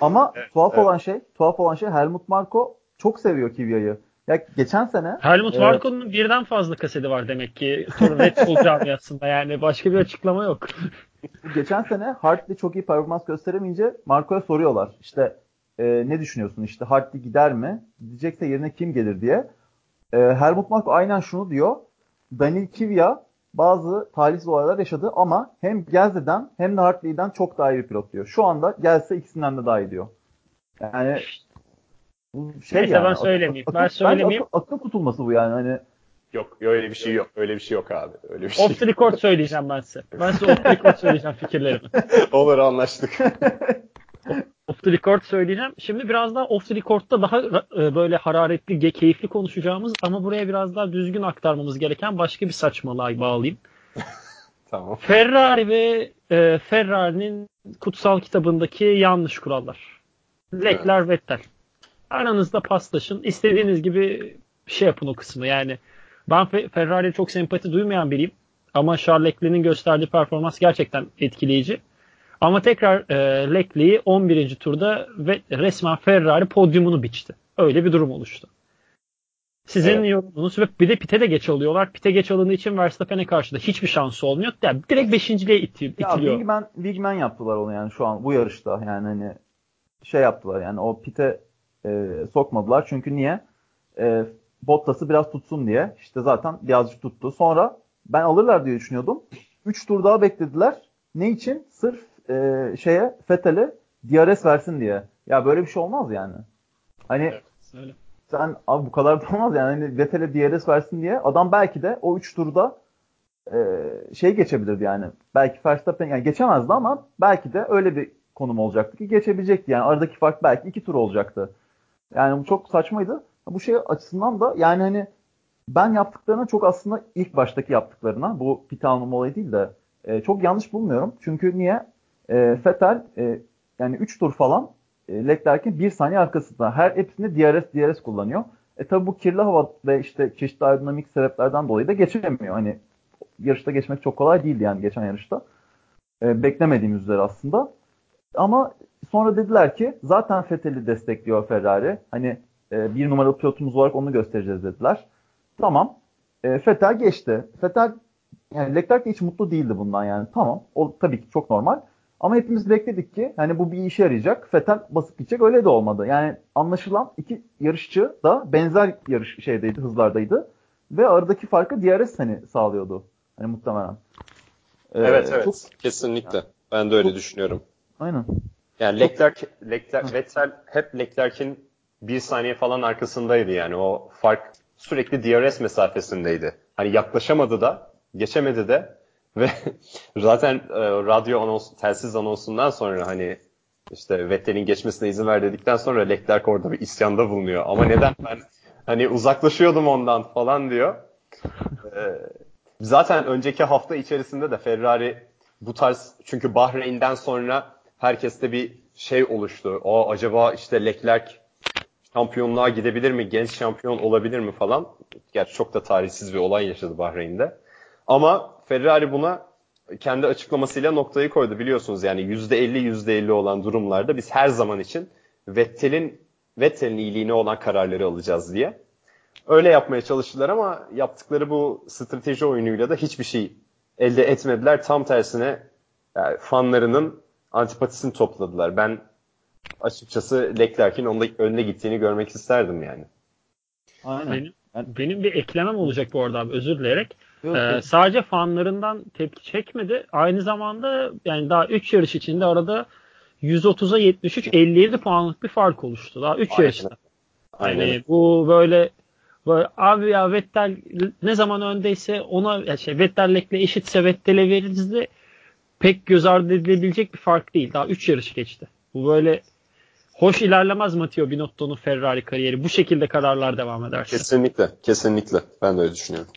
Ama evet, tuhaf evet. olan şey, tuhaf olan şey Helmut Marko çok seviyor Kivya'yı. Ya geçen sene Helmut Marko'nun birden fazla kaseti var demek ki Red Bull camiasında yani başka bir açıklama yok. geçen sene Hartley çok iyi performans gösteremeyince Marko'ya soruyorlar. İşte e, ne düşünüyorsun işte Hartley gider mi? Gidecekse yerine kim gelir diye. E, Helmut Marko aynen şunu diyor. Daniel Kvyat bazı talihsiz olaylar yaşadı ama hem Gelse'den hem de Hartley'den çok daha iyi bir pilot diyor. Şu anda gelse ikisinden de daha iyi diyor. Yani bu şey Neyse yani, ben söylemeyeyim. Akıl, ben söylemeyeyim. Akıl, akıl tutulması bu yani hani. Yok öyle bir şey yok. Öyle bir şey yok abi. Öyle bir şey. Off the record söyleyeceğim ben size. Ben size off the record söyleyeceğim fikirlerimi. Olur anlaştık. off the record söyleyeceğim. Şimdi biraz daha off the record'da daha e, böyle hararetli, keyifli konuşacağımız ama buraya biraz daha düzgün aktarmamız gereken başka bir saçmalığa bağlayayım. tamam. Ferrari ve e, Ferrari'nin kutsal kitabındaki yanlış kurallar. Leclerc, evet. Vettel. Aranızda paslaşın. İstediğiniz gibi şey yapın o kısmı. Yani ben Ferrari'ye çok sempati duymayan biriyim. Ama Charles Leclerc'in gösterdiği performans gerçekten etkileyici. Ama tekrar e, Leclerc'i 11. turda ve resmen Ferrari podyumunu biçti. Öyle bir durum oluştu. Sizin evet. yorumunuz ve bir de pite de geç alıyorlar. Pite geç alındığı için Verstappen'e karşı da hiçbir şansı olmuyor. Yani direkt beşinciliğe itil, ya, itiliyor. Wingman, Wingman yaptılar onu yani şu an bu yarışta. Yani hani şey yaptılar yani o pite e, sokmadılar. Çünkü niye? E, Bottas'ı biraz tutsun diye. İşte zaten birazcık tuttu. Sonra ben alırlar diye düşünüyordum. 3 tur daha beklediler. Ne için? Sırf e, şeye Fethel'e DRS versin diye. Ya böyle bir şey olmaz yani. Hani evet, sen abi bu kadar da olmaz yani. Hani Vettel'e DRS versin diye adam belki de o 3 turda e, şey geçebilirdi yani. Belki Verstappen yani geçemezdi ama belki de öyle bir konum olacaktı ki geçebilecekti. Yani aradaki fark belki 2 tur olacaktı. Yani bu çok saçmaydı. Bu şey açısından da yani hani ben yaptıklarına çok aslında ilk baştaki yaptıklarına bu pit almam olayı değil de e, çok yanlış bulmuyorum. Çünkü niye? E, Vettel e, yani 3 tur falan e, Leclerc'in 1 saniye arkasında. Her hepsinde DRS DRS kullanıyor. E tabi bu kirli hava ve işte çeşitli aerodinamik sebeplerden dolayı da geçemiyor. Hani yarışta geçmek çok kolay değildi yani geçen yarışta. E, beklemediğimiz üzere aslında. Ama sonra dediler ki zaten Vettel'i destekliyor Ferrari. Hani e, bir numaralı pilotumuz olarak onu göstereceğiz dediler. Tamam. E, Vettel geçti. Vettel yani Leclerc de hiç mutlu değildi bundan yani. Tamam. O tabii ki çok normal. Ama hepimiz bekledik ki hani bu bir işe yarayacak. Vettel basıp gidecek. Öyle de olmadı. Yani anlaşılan iki yarışçı da benzer yarış şeydeydi, hızlardaydı. Ve aradaki farkı DRS hani sağlıyordu. Hani muhtemelen. Ee, evet evet. Çok, kesinlikle. Ben de öyle çok, düşünüyorum. Aynen. Yani Leclerc, Leclerc Vettel hep Leclerc'in bir saniye falan arkasındaydı yani. O fark sürekli DRS mesafesindeydi. Hani yaklaşamadı da, geçemedi de ve zaten e, radyo anons, telsiz anonsundan sonra hani işte Vettel'in geçmesine izin ver dedikten sonra Leclerc orada bir isyanda bulunuyor. Ama neden ben hani uzaklaşıyordum ondan falan diyor. Ee, zaten önceki hafta içerisinde de Ferrari bu tarz çünkü Bahreyn'den sonra herkeste bir şey oluştu. O acaba işte Leclerc şampiyonluğa gidebilir mi? Genç şampiyon olabilir mi falan. Gerçi çok da tarihsiz bir olay yaşadı Bahreyn'de. Ama Ferrari buna kendi açıklamasıyla noktayı koydu biliyorsunuz. Yani %50 %50 olan durumlarda biz her zaman için Vettel'in Vettel'in iyiliğine olan kararları alacağız diye. Öyle yapmaya çalıştılar ama yaptıkları bu strateji oyunuyla da hiçbir şey elde etmediler. Tam tersine yani fanlarının antipatisini topladılar. Ben açıkçası Leclerc'in onda önüne gittiğini görmek isterdim yani. Aynen. Benim, benim bir eklemem olacak bu arada abi özür dileyerek. Yok, ee, yok. sadece fanlarından tepki çekmedi. Aynı zamanda yani daha 3 yarış içinde arada 130'a 73 57 puanlık bir fark oluştu. Daha 3 yarışta. Aynen. Yani bu böyle böyle abi ya Vettel ne zaman öndeyse ona ya şey Vettel'le eşitse Vettel'e verildi pek göz ardı edilebilecek bir fark değil. Daha 3 yarış geçti. Bu böyle hoş ilerlemez Matteo Binotto'nun Ferrari kariyeri. Bu şekilde kararlar devam ederse. Kesinlikle. Kesinlikle. Ben de öyle düşünüyorum.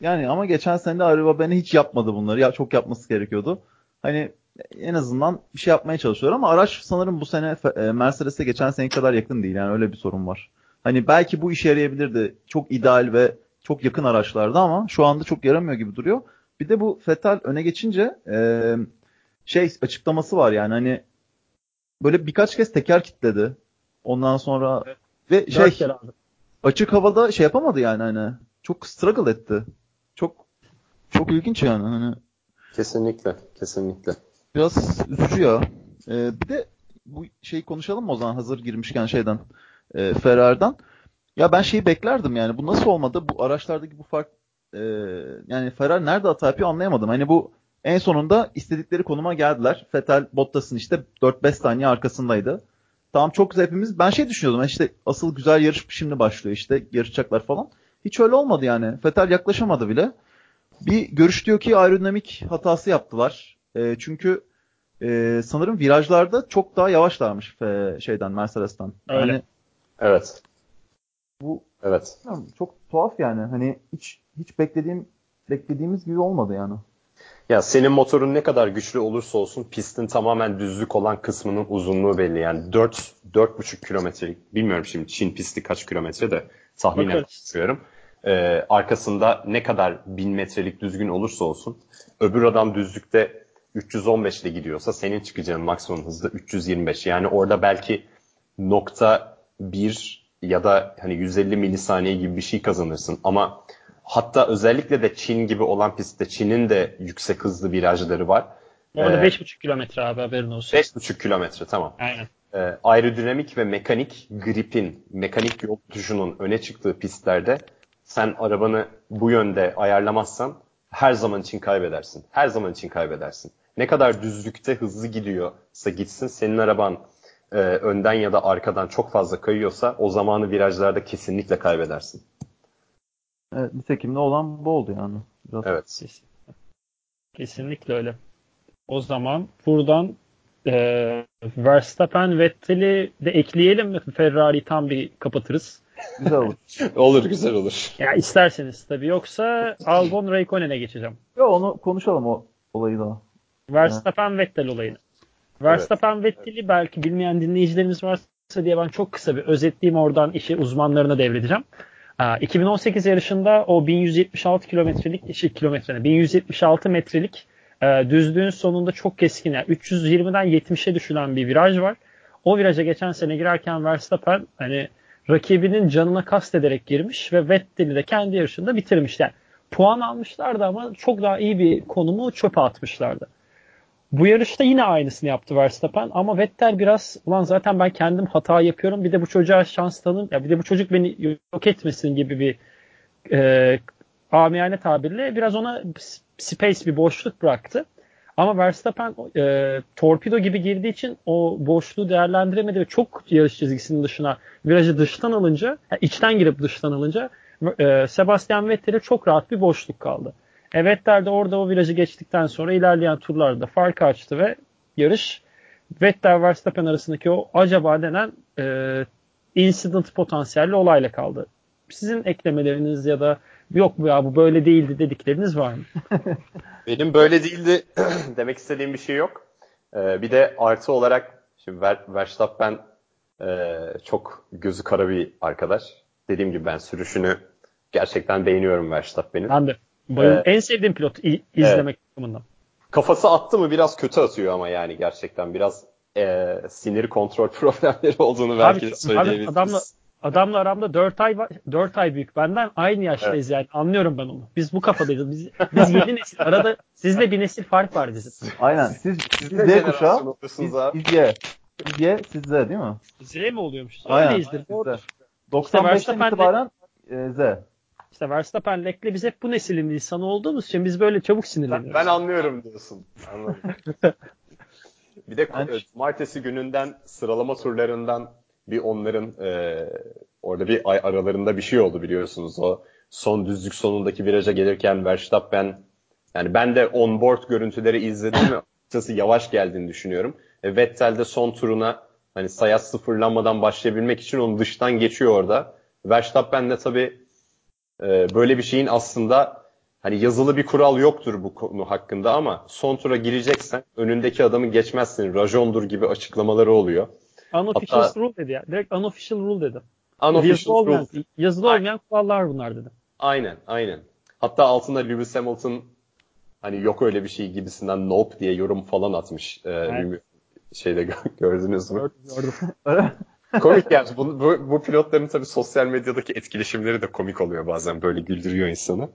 Yani ama geçen sene de Araba beni hiç yapmadı bunları. Ya çok yapması gerekiyordu. Hani en azından bir şey yapmaya çalışıyor ama araç sanırım bu sene e, Mercedes'e geçen sene kadar yakın değil. Yani öyle bir sorun var. Hani belki bu işe yarayabilirdi. Çok ideal ve çok yakın araçlardı ama şu anda çok yaramıyor gibi duruyor. Bir de bu Fetal öne geçince e, şey açıklaması var yani hani böyle birkaç kez teker kitledi. Ondan sonra evet. ve şey açık havada şey yapamadı yani hani çok struggle etti. Çok çok ilginç yani hani. Kesinlikle, kesinlikle. Biraz üzücü ya. Ee, bir de bu şeyi konuşalım mı o zaman hazır girmişken şeyden e, Ferrari'den. Ya ben şeyi beklerdim yani bu nasıl olmadı? Bu araçlardaki bu fark e, yani Ferrari nerede hata yapıyor anlayamadım. Hani bu en sonunda istedikleri konuma geldiler. Vettel Bottas'ın işte 4-5 saniye arkasındaydı. Tamam çok güzel hepimiz. Ben şey düşünüyordum işte asıl güzel yarış şimdi başlıyor işte yarışacaklar falan. Hiç öyle olmadı yani. Vettel yaklaşamadı bile. Bir görüş diyor ki aerodinamik hatası yaptılar. E, çünkü e, sanırım virajlarda çok daha yavaşlarmış e, şeyden Mercedes'ten. Öyle. Yani, evet. Bu evet. Çok tuhaf yani. Hani hiç hiç beklediğim beklediğimiz gibi olmadı yani. Ya senin motorun ne kadar güçlü olursa olsun pistin tamamen düzlük olan kısmının uzunluğu belli. Yani 4 4,5 kilometrelik bilmiyorum şimdi Çin pisti kaç kilometre de tahminen düşünüyorum. Ee, arkasında ne kadar 1000 metrelik düzgün olursa olsun öbür adam düzlükte 315 ile gidiyorsa senin çıkacağın maksimum hızda 325. Yani orada belki nokta 1 ya da hani 150 milisaniye gibi bir şey kazanırsın ama Hatta özellikle de Çin gibi olan pistte Çin'in de yüksek hızlı virajları var. Orada ee, 5,5 kilometre abi haberin olsun. 5,5 kilometre tamam. Aynen. Ee, aerodinamik ve mekanik gripin, mekanik yol tutuşunun öne çıktığı pistlerde sen arabanı bu yönde ayarlamazsan her zaman için kaybedersin. Her zaman için kaybedersin. Ne kadar düzlükte hızlı gidiyorsa gitsin senin araban e, önden ya da arkadan çok fazla kayıyorsa o zamanı virajlarda kesinlikle kaybedersin. Evet, nitekim de olan bu oldu yani. Biraz evet. Kesinlikle öyle. O zaman buradan e, Verstappen Vettel'i de ekleyelim mi? Ferrari tam bir kapatırız. Güzel olur. olur güzel olur. Ya isterseniz tabii yoksa Albon Raikkonen'e geçeceğim. Yok onu konuşalım o olayı da. Verstappen Vettel olayını. Verstappen evet. Vettel'i belki bilmeyen dinleyicilerimiz varsa diye ben çok kısa bir özetleyeyim oradan işi uzmanlarına devredeceğim. 2018 yarışında o 1176 kilometrelik şey kilometre 1176 metrelik e, düzlüğün sonunda çok keskin yani 320'den 70'e düşülen bir viraj var. O viraja geçen sene girerken Verstappen hani rakibinin canına kast ederek girmiş ve Vettel'i de kendi yarışında bitirmiş. Yani puan almışlardı ama çok daha iyi bir konumu çöpe atmışlardı. Bu yarışta yine aynısını yaptı Verstappen ama Vettel biraz ulan zaten ben kendim hata yapıyorum bir de bu çocuğa şans tanın ya bir de bu çocuk beni yok etmesin gibi bir e, amiyane tabirle biraz ona space bir boşluk bıraktı. Ama Verstappen e, torpido gibi girdiği için o boşluğu değerlendiremedi ve çok yarış çizgisinin dışına virajı dıştan alınca yani içten girip dıştan alınca e, Sebastian Vettel'e çok rahat bir boşluk kaldı. Vettel de orada o virajı geçtikten sonra ilerleyen turlarda farkı açtı ve yarış Vettel Verstappen arasındaki o acaba denen e, incident potansiyelli olayla kaldı. Sizin eklemeleriniz ya da yok bu ya bu böyle değildi dedikleriniz var mı? Benim böyle değildi demek istediğim bir şey yok. Ee, bir de artı olarak şimdi Ver, Verstappen e, çok gözü kara bir arkadaş. Dediğim gibi ben sürüşünü gerçekten beğeniyorum Verstappen'in. Ben de. Bayılım. Ee, en sevdiğim pilot izlemek bakımından. Evet. Kafası attı mı biraz kötü atıyor ama yani gerçekten biraz e, sinir kontrol problemleri olduğunu belki de söyleyebiliriz. Adamla, adamla aramda 4 ay 4 ay büyük benden aynı yaştayız evet. yani anlıyorum ben onu. Biz bu kafadayız. Biz, biz yeni nesil. Arada sizle bir nesil fark var bizim. Aynen. Siz, siz Z kuşağı. Biz, biz Y. Biz Y, siz Z değil mi? Z mi oluyormuş? Aynen. Öyleyizdir. 95'ten işte itibaren e, Z. İşte Verstappen Leclerc biz hep bu neslin insanı olduğumuz için biz böyle çabuk sinirleniyoruz. Ben, ben anlıyorum diyorsun. Anladım. bir de yani... cumartesi gününden sıralama turlarından bir onların e, orada bir ay aralarında bir şey oldu biliyorsunuz. O son düzlük sonundaki viraja gelirken Verstappen yani ben de on-board görüntüleri izledim ve açıkçası yavaş geldiğini düşünüyorum. E, Vettel de son turuna hani sayat sıfırlanmadan başlayabilmek için onu dıştan geçiyor orada. Verstappen de tabii e, böyle bir şeyin aslında hani yazılı bir kural yoktur bu konu hakkında ama son tura gireceksen önündeki adamı geçmezsin. Rajondur gibi açıklamaları oluyor. Unofficial Hatta, rule dedi ya. Direkt unofficial rule dedi. Unofficial yazılı olmayan, rule. yazılı olmayan kurallar bunlar dedi. Aynen, aynen. Hatta altında Lewis Hamilton hani yok öyle bir şey gibisinden nope diye yorum falan atmış. Ee, evet. Şeyde gördünüz mü? Gördüm. komik yani. Bu, bu, bu pilotların tabii sosyal medyadaki etkileşimleri de komik oluyor bazen. Böyle güldürüyor insanı.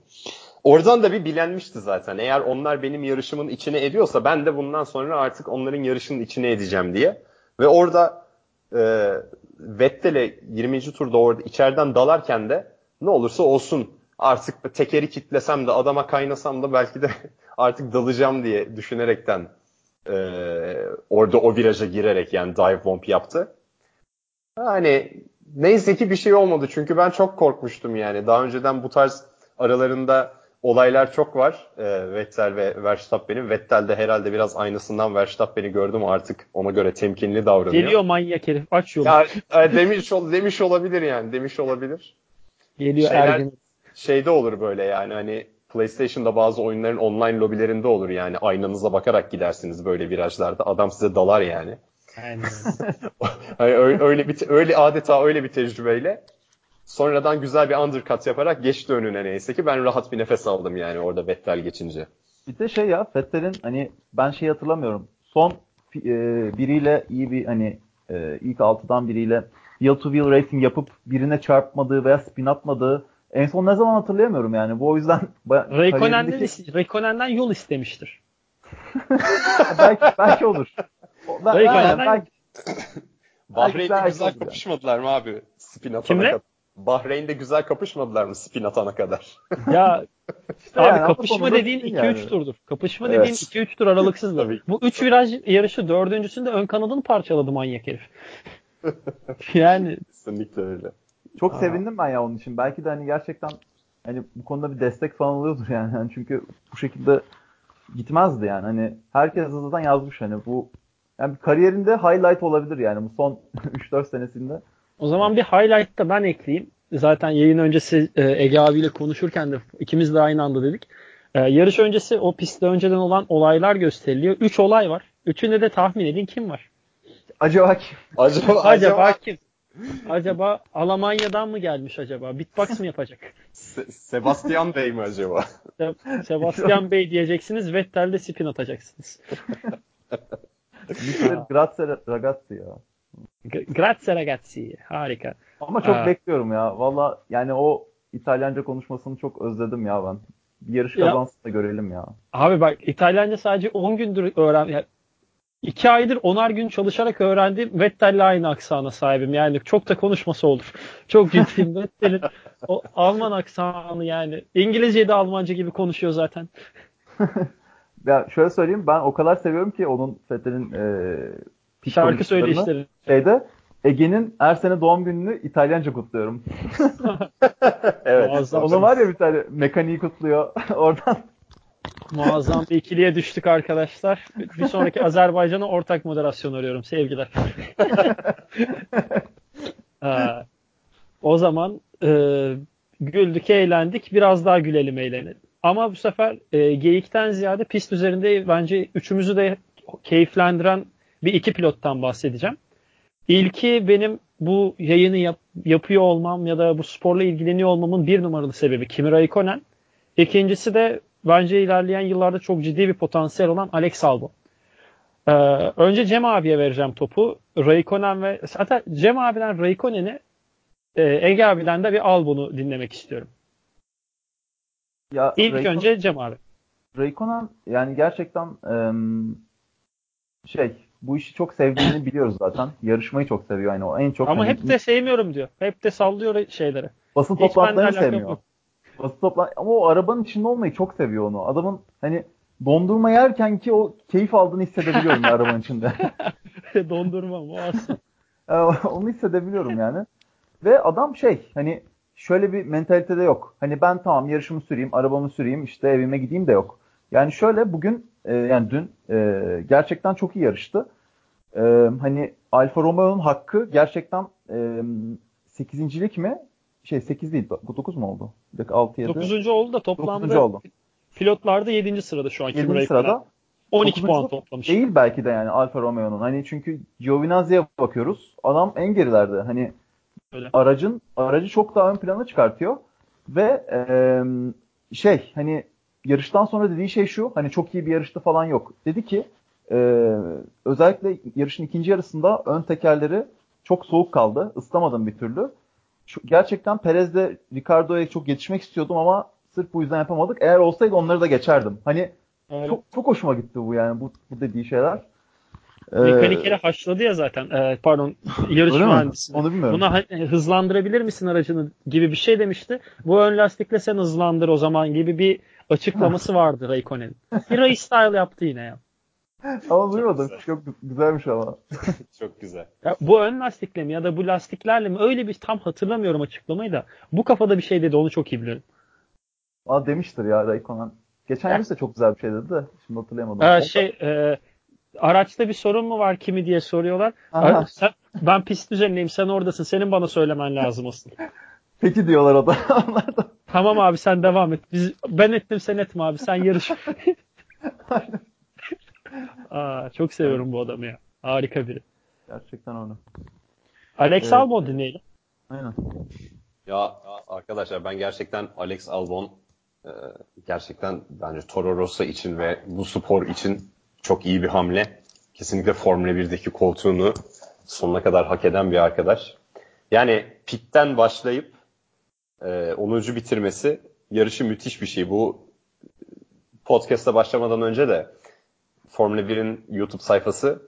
Oradan da bir bilenmişti zaten. Eğer onlar benim yarışımın içine ediyorsa ben de bundan sonra artık onların yarışının içine edeceğim diye. Ve orada e, Vettel'e 20. turda orada içeriden dalarken de ne olursa olsun artık tekeri kitlesem de adama kaynasam da belki de artık dalacağım diye düşünerekten e, orada o viraja girerek yani dive bomb yaptı. Hani neyse ki bir şey olmadı çünkü ben çok korkmuştum yani. Daha önceden bu tarz aralarında olaylar çok var. E, Vettel ve Verstappen'in. Vettel de herhalde biraz aynısından Verstappen'i gördüm artık ona göre temkinli davranıyor. Geliyor manyak herif aç yolu. Ya, e, demiş, demiş olabilir yani demiş olabilir. Geliyor Şeyler, ergin. Şeyde olur böyle yani hani PlayStation'da bazı oyunların online lobilerinde olur yani aynanıza bakarak gidersiniz böyle virajlarda. Adam size dalar yani. Aynen. hani öyle, öyle bir öyle adeta öyle bir tecrübeyle sonradan güzel bir undercut yaparak geçti önüne neyse ki ben rahat bir nefes aldım yani orada Vettel geçince. Bir de şey ya Vettel'in hani ben şey hatırlamıyorum. Son e, biriyle iyi bir hani e, ilk altıdan biriyle wheel to wheel racing yapıp birine çarpmadığı veya spin atmadığı en son ne zaman hatırlayamıyorum yani. Bu o yüzden Raikkonen'den, kariyerindeki... Yol istemiştir. belki, belki olur. Ben, aynen, belki, Bahreyn'de güzel kapışmadılar mı abi? Spin atana Kimle? kadar. Bahreyn'de güzel kapışmadılar mı spin atana kadar? Ya işte abi yani, kapışma dediğin 2-3 yani. turdur. Kapışma evet. dediğin 2-3 tur aralıksızdır. Bu 3 viraj yarışı dördüncüsünde ön kanadını parçaladı manyak herif. yani kesinlikle öyle. Çok Aa. sevindim ben ya onun için. Belki de hani gerçekten hani bu konuda bir destek falan alıyordur yani. yani çünkü bu şekilde gitmezdi yani. Hani herkes hızlıdan yazmış hani bu yani kariyerinde highlight olabilir yani bu son 3-4 senesinde. O zaman bir highlight da ben ekleyeyim. Zaten yayın öncesi e, Ege abiyle konuşurken de ikimiz de aynı anda dedik. E, yarış öncesi o pistte önceden olan olaylar gösteriliyor. 3 olay var. Üçünde de tahmin edin kim var? Acaba kim? Acaba, acaba, acaba kim? Acaba Almanya'dan mı gelmiş acaba? Beatbox mı yapacak? Se- Sebastian Bey mi acaba? Se- Sebastian Bey diyeceksiniz. Vettel'de spin atacaksınız. Grazie ragazzi ya. Grazie ragazzi. Harika. Ama çok Aa. bekliyorum ya. Valla yani o İtalyanca konuşmasını çok özledim ya ben. Bir yarış kazansın da görelim ya. Abi bak İtalyanca sadece 10 gündür öğren yani 2 aydır onar gün çalışarak öğrendiğim Vettel'le aynı aksana sahibim. Yani çok da konuşması olur. Çok ciddiyim. Vettel'in o Alman aksanı yani. İngilizceyi de Almanca gibi konuşuyor zaten. ya şöyle söyleyeyim ben o kadar seviyorum ki onun Vettel'in e, şarkı söyleyişleri. Şeyde Ege'nin her sene doğum gününü İtalyanca kutluyorum. evet. Muazzam. Onun var ya bir tane mekaniği kutluyor oradan. Muazzam bir ikiliye düştük arkadaşlar. Bir sonraki Azerbaycan'a ortak moderasyon arıyorum. Sevgiler. o zaman e, güldük, eğlendik. Biraz daha gülelim, eğlenelim. Ama bu sefer e, geyikten ziyade pist üzerinde bence üçümüzü de keyiflendiren bir iki pilottan bahsedeceğim. İlki benim bu yayını yap, yapıyor olmam ya da bu sporla ilgileniyor olmamın bir numaralı sebebi Kimi Raikkonen. İkincisi de bence ilerleyen yıllarda çok ciddi bir potansiyel olan Alex Albon. Ee, önce Cem abiye vereceğim topu. Raikkonen ve hatta Cem abiden Raikkonen'i e, Ege abiden de bir Albon'u dinlemek istiyorum. Ya, İlk Raikkonen, önce Cem abi. Raikkonen yani gerçekten e, şey bu işi çok sevdiğini biliyoruz zaten. Yarışmayı çok seviyor yani o en çok. Ama hani, hep de sevmiyorum diyor. Hep de sallıyor şeyleri. Basın toplantılarını sevmiyor. Yok. Basın toplan ama o arabanın içinde olmayı çok seviyor onu. Adamın hani dondurma yerken ki o keyif aldığını hissedebiliyorum arabanın içinde. dondurma mı onu hissedebiliyorum yani. Ve adam şey hani şöyle bir mentalitede yok. Hani ben tamam yarışımı süreyim, arabamı süreyim, işte evime gideyim de yok. Yani şöyle bugün e, yani dün e, gerçekten çok iyi yarıştı. E, hani Alfa Romeo'nun hakkı gerçekten e, 8. mi? Şey 8 değil. 9 mu oldu? 6 7. 9. oldu da toplamda oldu. pilotlarda 7. sırada şu an. 7. sırada. 12 puan toplamış. Değil belki de yani Alfa Romeo'nun. Hani çünkü Giovinazzi'ye bakıyoruz. Adam en gerilerde. Hani Öyle. aracın aracı çok daha ön plana çıkartıyor ve e, şey hani yarıştan sonra dediği şey şu hani çok iyi bir yarıştı falan yok. Dedi ki e, özellikle yarışın ikinci yarısında ön tekerleri çok soğuk kaldı. Islamadım bir türlü. Şu, gerçekten Perez'de Ricardo'ya çok yetişmek istiyordum ama sırf bu yüzden yapamadık. Eğer olsaydı onları da geçerdim. Hani evet. çok çok hoşuma gitti bu yani bu, bu dediği şeyler. Ee, haşladı ya zaten. Ee, pardon yarış mühendisi. Onu bilmiyorum. Buna hızlandırabilir misin aracını gibi bir şey demişti. Bu ön lastikle sen hızlandır o zaman gibi bir açıklaması vardı Raikkonen'in. Bir race style yaptı yine ya. Ama duymadım. Çok, çok güzelmiş ama. çok güzel. Ya, bu ön lastikle mi ya da bu lastiklerle mi öyle bir tam hatırlamıyorum açıklamayı da. Bu kafada bir şey dedi onu çok iyi biliyorum. Aa demiştir ya Raikkonen. Geçen yarış da çok güzel bir şey dedi de şimdi hatırlayamadım. Ee, şey e, araçta bir sorun mu var kimi diye soruyorlar. Aha. Sen, ben pist üzerindeyim sen oradasın senin bana söylemen lazım aslında. Peki diyorlar o da. tamam abi sen devam et. Biz, ben ettim sen etme abi sen yarış. Aa, çok seviyorum bu adamı ya. Harika biri. Gerçekten onu. Alex evet. Albon dinleyelim. Aynen. Ya arkadaşlar ben gerçekten Alex Albon e, gerçekten bence Toro Rosso için ve bu spor için çok iyi bir hamle. Kesinlikle Formula 1'deki koltuğunu sonuna kadar hak eden bir arkadaş. Yani pitten başlayıp e, 10. bitirmesi yarışı müthiş bir şey. Bu podcast'a başlamadan önce de Formula 1'in YouTube sayfası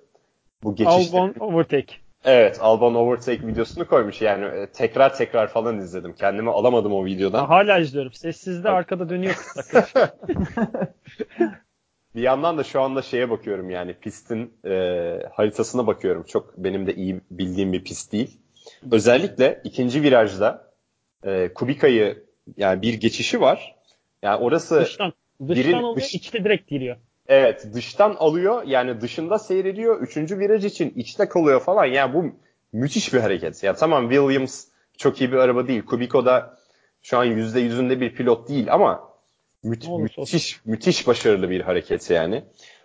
bu geçişte... Albon Overtake. Evet Albon Overtake videosunu koymuş yani e, tekrar tekrar falan izledim. Kendimi alamadım o videodan. Hala izliyorum. Sessizde arkada dönüyor. bir yandan da şu anda şeye bakıyorum yani pistin e, haritasına bakıyorum. Çok benim de iyi bildiğim bir pist değil. Özellikle ikinci virajda e, Kubika'yı yani bir geçişi var. Yani orası dıştan, dıştan birin, oluyor, dış, içte direkt giriyor. Evet dıştan alıyor yani dışında seyrediyor. Üçüncü viraj için içte kalıyor falan. Yani bu müthiş bir hareket. Ya tamam Williams çok iyi bir araba değil. Kubico da şu an yüzde yüzünde bir pilot değil ama müth- müthiş olsun. müthiş başarılı bir hareket yani.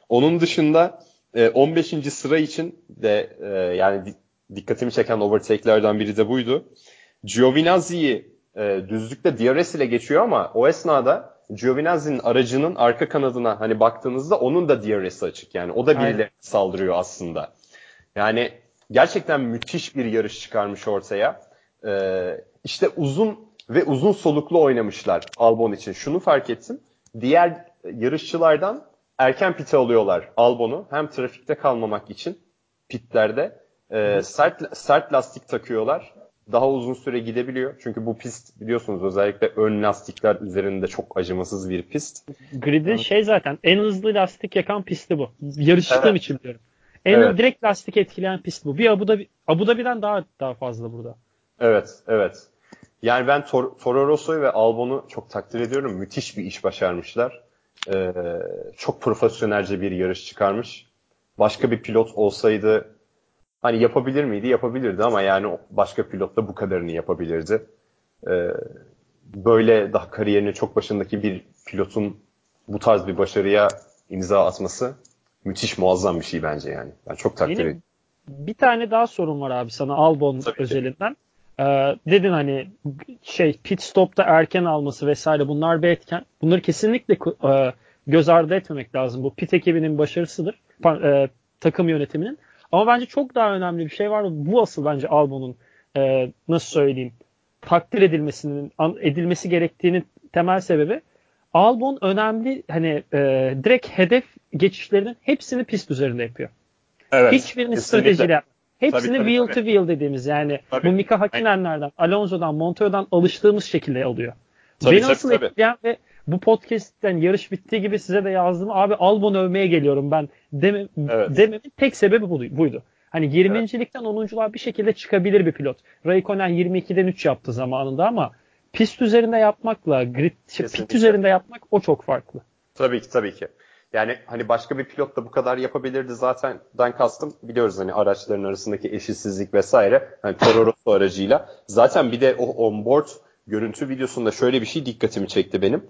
Onun dışında e, 15. sıra için de e, yani dikkatimi çeken overtake'lerden biri de buydu. Giovinazzi'yi e, düzlükte DRS ile geçiyor ama o esnada Giovinazzi'nin aracının arka kanadına hani baktığınızda onun da DRS'i açık yani. O da birilerine saldırıyor aslında. Yani gerçekten müthiş bir yarış çıkarmış ortaya. Ee, işte uzun ve uzun soluklu oynamışlar Albon için. Şunu fark ettim. Diğer yarışçılardan erken pite alıyorlar Albon'u. Hem trafikte kalmamak için pitlerde e, sert, sert lastik takıyorlar daha uzun süre gidebiliyor. Çünkü bu pist biliyorsunuz özellikle ön lastikler üzerinde çok acımasız bir pist. Grid'in evet. şey zaten en hızlı lastik yakan pisti bu. Yarıştığım evet. için biliyorum. En evet. direkt lastik etkileyen pist bu. Bir Abu Dhabi, Abu Dhabi'den daha daha fazla burada. Evet, evet. Yani ben Tor Toro Rosso'yu ve Albon'u çok takdir ediyorum. Müthiş bir iş başarmışlar. Ee, çok profesyonelce bir yarış çıkarmış. Başka bir pilot olsaydı Hani yapabilir miydi? Yapabilirdi ama yani başka pilot da bu kadarını yapabilirdi. Ee, böyle daha kariyerinin çok başındaki bir pilotun bu tarz bir başarıya imza atması müthiş muazzam bir şey bence yani. Ben çok takdir ediyorum. Bir tane daha sorun var abi sana Albon Tabii özelinden. Ee, dedin hani şey pit stopta erken alması vesaire bunlar bir etken. Bunları kesinlikle e, göz ardı etmemek lazım. Bu pit ekibinin başarısıdır. E, takım yönetiminin. Ama bence çok daha önemli bir şey var. Bu asıl bence Albon'un e, nasıl söyleyeyim takdir edilmesinin edilmesi gerektiğinin temel sebebi Albon önemli hani e, direkt hedef geçişlerinin hepsini pist üzerinde yapıyor. Evet, Hiçbirini stratejiyle Hepsini tabii, tabii, wheel tabii. to wheel dediğimiz yani tabii. bu Mika Hakinen'lerden, Alonso'dan, Montoya'dan alıştığımız şekilde alıyor. Tabii, Beni tabii, asıl tabii. etkileyen ve bu podcast'ten yarış bittiği gibi size de yazdım. Abi Albon övmeye geliyorum ben deme, evet. dememin tek sebebi buydu. Hani 20.likten evet. 10'unculuğa bir şekilde çıkabilir bir pilot. Raikkonen 22'den 3 yaptı zamanında ama pist üzerinde yapmakla grid pit üzerinde yapmak o çok farklı. Tabii ki tabii ki. Yani hani başka bir pilot da bu kadar yapabilirdi zaten den kastım biliyoruz hani araçların arasındaki eşitsizlik vesaire. Hani Toro Rosso aracıyla. Zaten bir de o onboard görüntü videosunda şöyle bir şey dikkatimi çekti benim.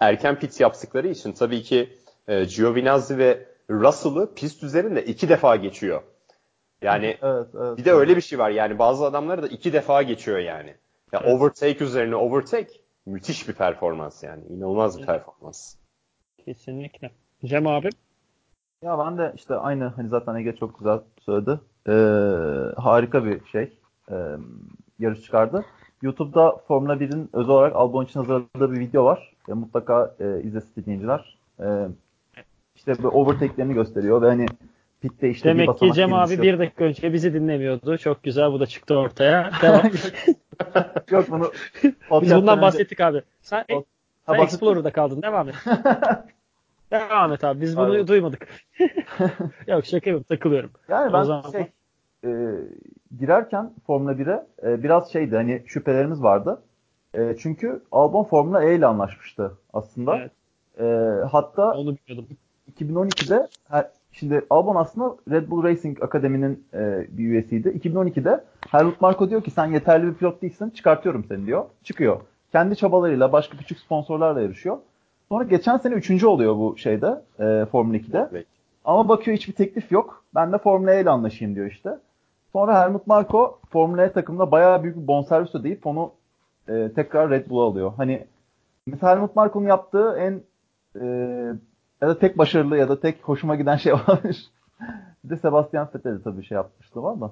Erken pit yaptıkları için tabii ki e, Giovinazzi ve Russell'ı pist üzerinde iki defa geçiyor. Yani evet, evet, bir de öyle bir şey var. Yani bazı adamları da iki defa geçiyor yani. Ya evet. overtake üzerine overtake müthiş bir performans yani. İnanılmaz bir performans. Kesinlikle. Cem abi? Ya ben de işte aynı hani zaten Ege çok güzel söyledi. Ee, harika bir şey. Ee, yarış çıkardı. YouTube'da Formula 1'in özel olarak Albon için hazırladığı bir video var. E, mutlaka e, izlesin dinleyiciler. E, işte böyle overtake'lerini gösteriyor ve hani pitte işte Demek ki Cem abi düşüyor. bir dakika önce bizi dinlemiyordu. Çok güzel bu da çıktı ortaya. Devam. Yok bunu Biz bundan önce... bahsettik abi. Sen, o, sen Explorer'da kaldın. Devam et. Devam et abi. Biz bunu Aynen. duymadık. Yok şaka yapıp takılıyorum. Yani ben o zaman... şey e, girerken Formula 1'e e, biraz şeydi hani şüphelerimiz vardı. E, çünkü Albon Formula E ile anlaşmıştı aslında. Evet. E, hatta Onu bilmiyordum. 2012'de şimdi Albon aslında Red Bull Racing Akademi'nin e, bir üyesiydi. 2012'de Helmut Marko diyor ki sen yeterli bir pilot değilsin çıkartıyorum seni diyor. Çıkıyor. Kendi çabalarıyla başka küçük sponsorlarla yarışıyor. Sonra geçen sene üçüncü oluyor bu şeyde e, Formula 2'de. Evet. Ama bakıyor hiçbir teklif yok. Ben de Formula E ile anlaşayım diyor işte. Sonra Helmut Marko Formula E takımında bayağı büyük bir bonservis ödeyip onu e, tekrar Red Bull'a alıyor. Hani mesela Helmut Marko'nun yaptığı en e, ya da tek başarılı ya da tek hoşuma giden şey olabilir. bir de Sebastian Vettel de tabii şey yapmıştı var da.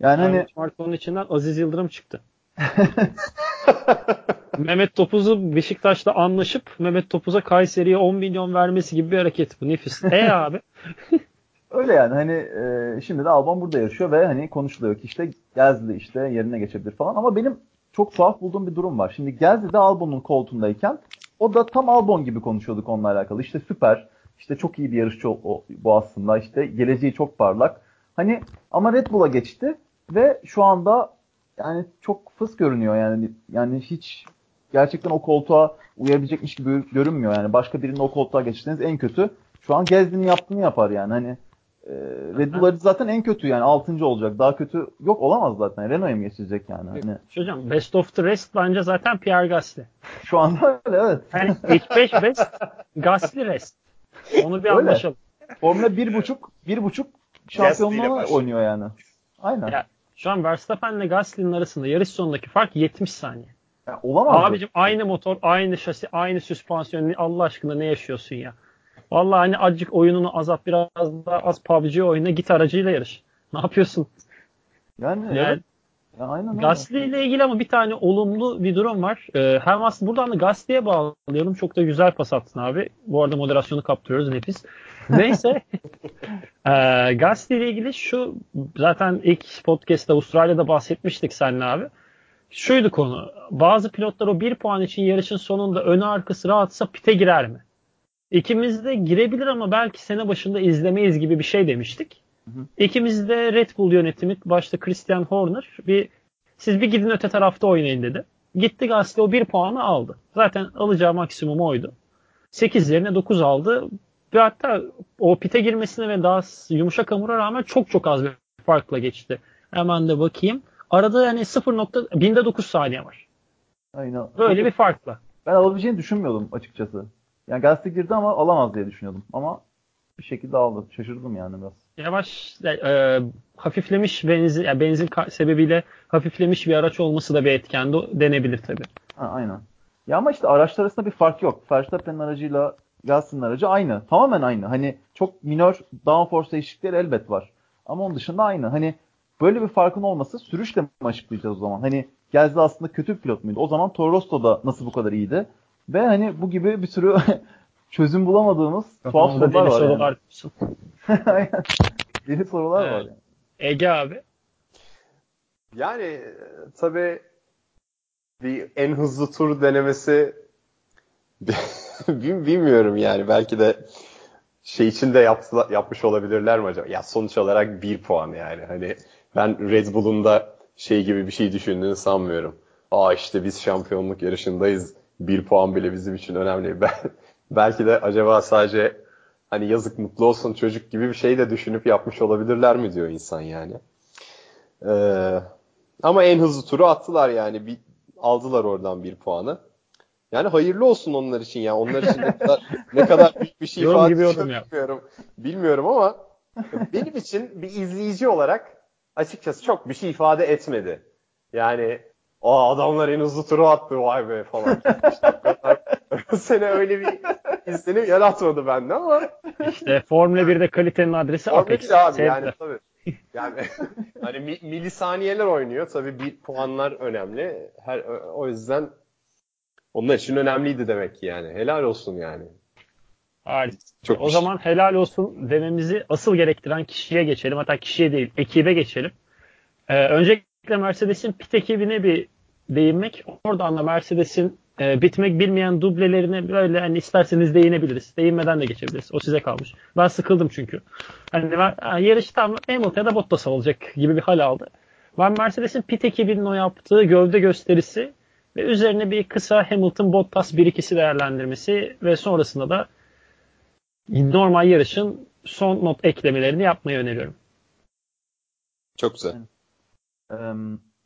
Yani Helmut hani Marko'nun içinden Aziz Yıldırım çıktı. Mehmet Topuz'u Beşiktaş'la anlaşıp Mehmet Topuz'a Kayseri'ye 10 milyon vermesi gibi bir hareket bu. Nefis. E abi. Öyle yani hani e, şimdi de Alban burada yaşıyor ve hani konuşuluyor ki işte Gezli işte yerine geçebilir falan ama benim çok tuhaf bulduğum bir durum var. Şimdi Gezli de Albon'un koltuğundayken o da tam Albon gibi konuşuyorduk onunla alakalı. İşte süper, işte çok iyi bir yarışçı o, bu aslında. İşte geleceği çok parlak. Hani ama Red Bull'a geçti ve şu anda yani çok fıs görünüyor yani. Yani hiç gerçekten o koltuğa uyabilecekmiş gibi görünmüyor yani. Başka birinin o koltuğa geçtiğiniz en kötü şu an Gezdi'nin yaptığını yapar yani. Hani e, Red Bull zaten en kötü yani 6. olacak. Daha kötü yok olamaz zaten. Renault'a mı geçecek yani? Hani... Hocam best of the rest bence zaten Pierre Gasly. Şu anda öyle evet. Yani ilk 5 best Gasly rest. Onu bir öyle. anlaşalım. Formula 1.5 1.5 şampiyonluğu oynuyor yani. Aynen. Ya, şu an Verstappen'le Gasly'nin arasında yarış sonundaki fark 70 saniye. Ya, olamaz. Abicim aynı motor, aynı şasi, aynı süspansiyon. Allah aşkına ne yaşıyorsun ya? Vallahi hani azıcık oyununu azalt biraz daha az PUBG oyuna git aracıyla yarış. Ne yapıyorsun? Yani, yani. Ya aynen Gasly ile ilgili ama bir tane olumlu bir durum var. Ee, hem aslında buradan da Gasly'ye bağlayalım. Çok da güzel pas attın abi. Bu arada moderasyonu kaptırıyoruz nefis. Neyse. ee, Gasly ile ilgili şu zaten ilk podcast'ta Avustralya'da bahsetmiştik seninle abi. Şuydu konu. Bazı pilotlar o bir puan için yarışın sonunda önü arkası rahatsa pite girer mi? İkimiz de girebilir ama belki sene başında izlemeyiz gibi bir şey demiştik. Hı. İkimiz de Red Bull yönetimi başta Christian Horner bir siz bir gidin öte tarafta oynayın dedi. Gitti Gasly o bir puanı aldı. Zaten alacağı maksimum oydu. 8 yerine 9 aldı. Ve hatta o pite girmesine ve daha yumuşak hamura rağmen çok çok az bir farkla geçti. Hemen de bakayım. Arada yani 0. binde 9 saniye var. Aynen. Böyle bir farkla. Ben alabileceğini düşünmüyordum açıkçası. Yani Gazete girdi ama alamaz diye düşünüyordum. Ama bir şekilde aldı. Şaşırdım yani biraz. Yavaş e, hafiflemiş benzin yani benzin sebebiyle hafiflemiş bir araç olması da bir etken de denebilir tabii. Aynen. Ya ama işte araçlar arasında bir fark yok. Verstappen'in aracıyla Gasly'nin aracı aynı. Tamamen aynı. Hani çok minor downforce değişiklikleri elbet var. Ama onun dışında aynı. Hani böyle bir farkın olması sürüşle mi açıklayacağız o zaman? Hani Gezdi aslında kötü bir pilot muydu? O zaman Toro Rosso da nasıl bu kadar iyiydi? Ve hani bu gibi bir sürü çözüm bulamadığımız tuhaf sorular var. Sorular yani. deli sorular evet. var. Yani. Ege abi. Yani tabii bir en hızlı tur denemesi bilmiyorum yani belki de şey için de yapmış olabilirler mi acaba? Ya sonuç olarak bir puan yani. Hani ben Red Bull'un da şey gibi bir şey düşündüğünü sanmıyorum. Aa işte biz şampiyonluk yarışındayız. Bir puan bile bizim için önemli. Ben, belki de acaba sadece hani yazık mutlu olsun çocuk gibi bir şey de düşünüp yapmış olabilirler mi diyor insan yani. Ee, ama en hızlı turu attılar yani. Bir, aldılar oradan bir puanı. Yani hayırlı olsun onlar için ya. Onlar için ne kadar, ne kadar büyük bir şey ifade ediyor bilmiyorum. Bilmiyorum ama benim için bir izleyici olarak açıkçası çok bir şey ifade etmedi. Yani o adamlar en hızlı turu attı vay be falan. işte sene öyle bir izlenim yaratmadı bende ama. İşte Formula 1'de kalitenin adresi Formula Apex. abi Sevdi. yani tabii. Yani hani milisaniyeler oynuyor. Tabii bir puanlar önemli. Her o yüzden onlar için önemliydi demek ki yani. Helal olsun yani. Harika. Çok o şey. zaman helal olsun dememizi asıl gerektiren kişiye geçelim. Hatta kişiye değil, ekibe geçelim. Ee, öncelikle Mercedes'in pit ekibine bir değinmek. Oradan da Mercedes'in e, bitmek bilmeyen dublelerine böyle hani isterseniz değinebiliriz. Değinmeden de geçebiliriz. O size kalmış. Ben sıkıldım çünkü. Hani yarış tam Hamilton ya da Bottas olacak gibi bir hal aldı. Ben Mercedes'in pit ekibinin o yaptığı gövde gösterisi ve üzerine bir kısa Hamilton Bottas 1-2'si değerlendirmesi ve sonrasında da normal yarışın son not eklemelerini yapmayı öneriyorum. Çok güzel.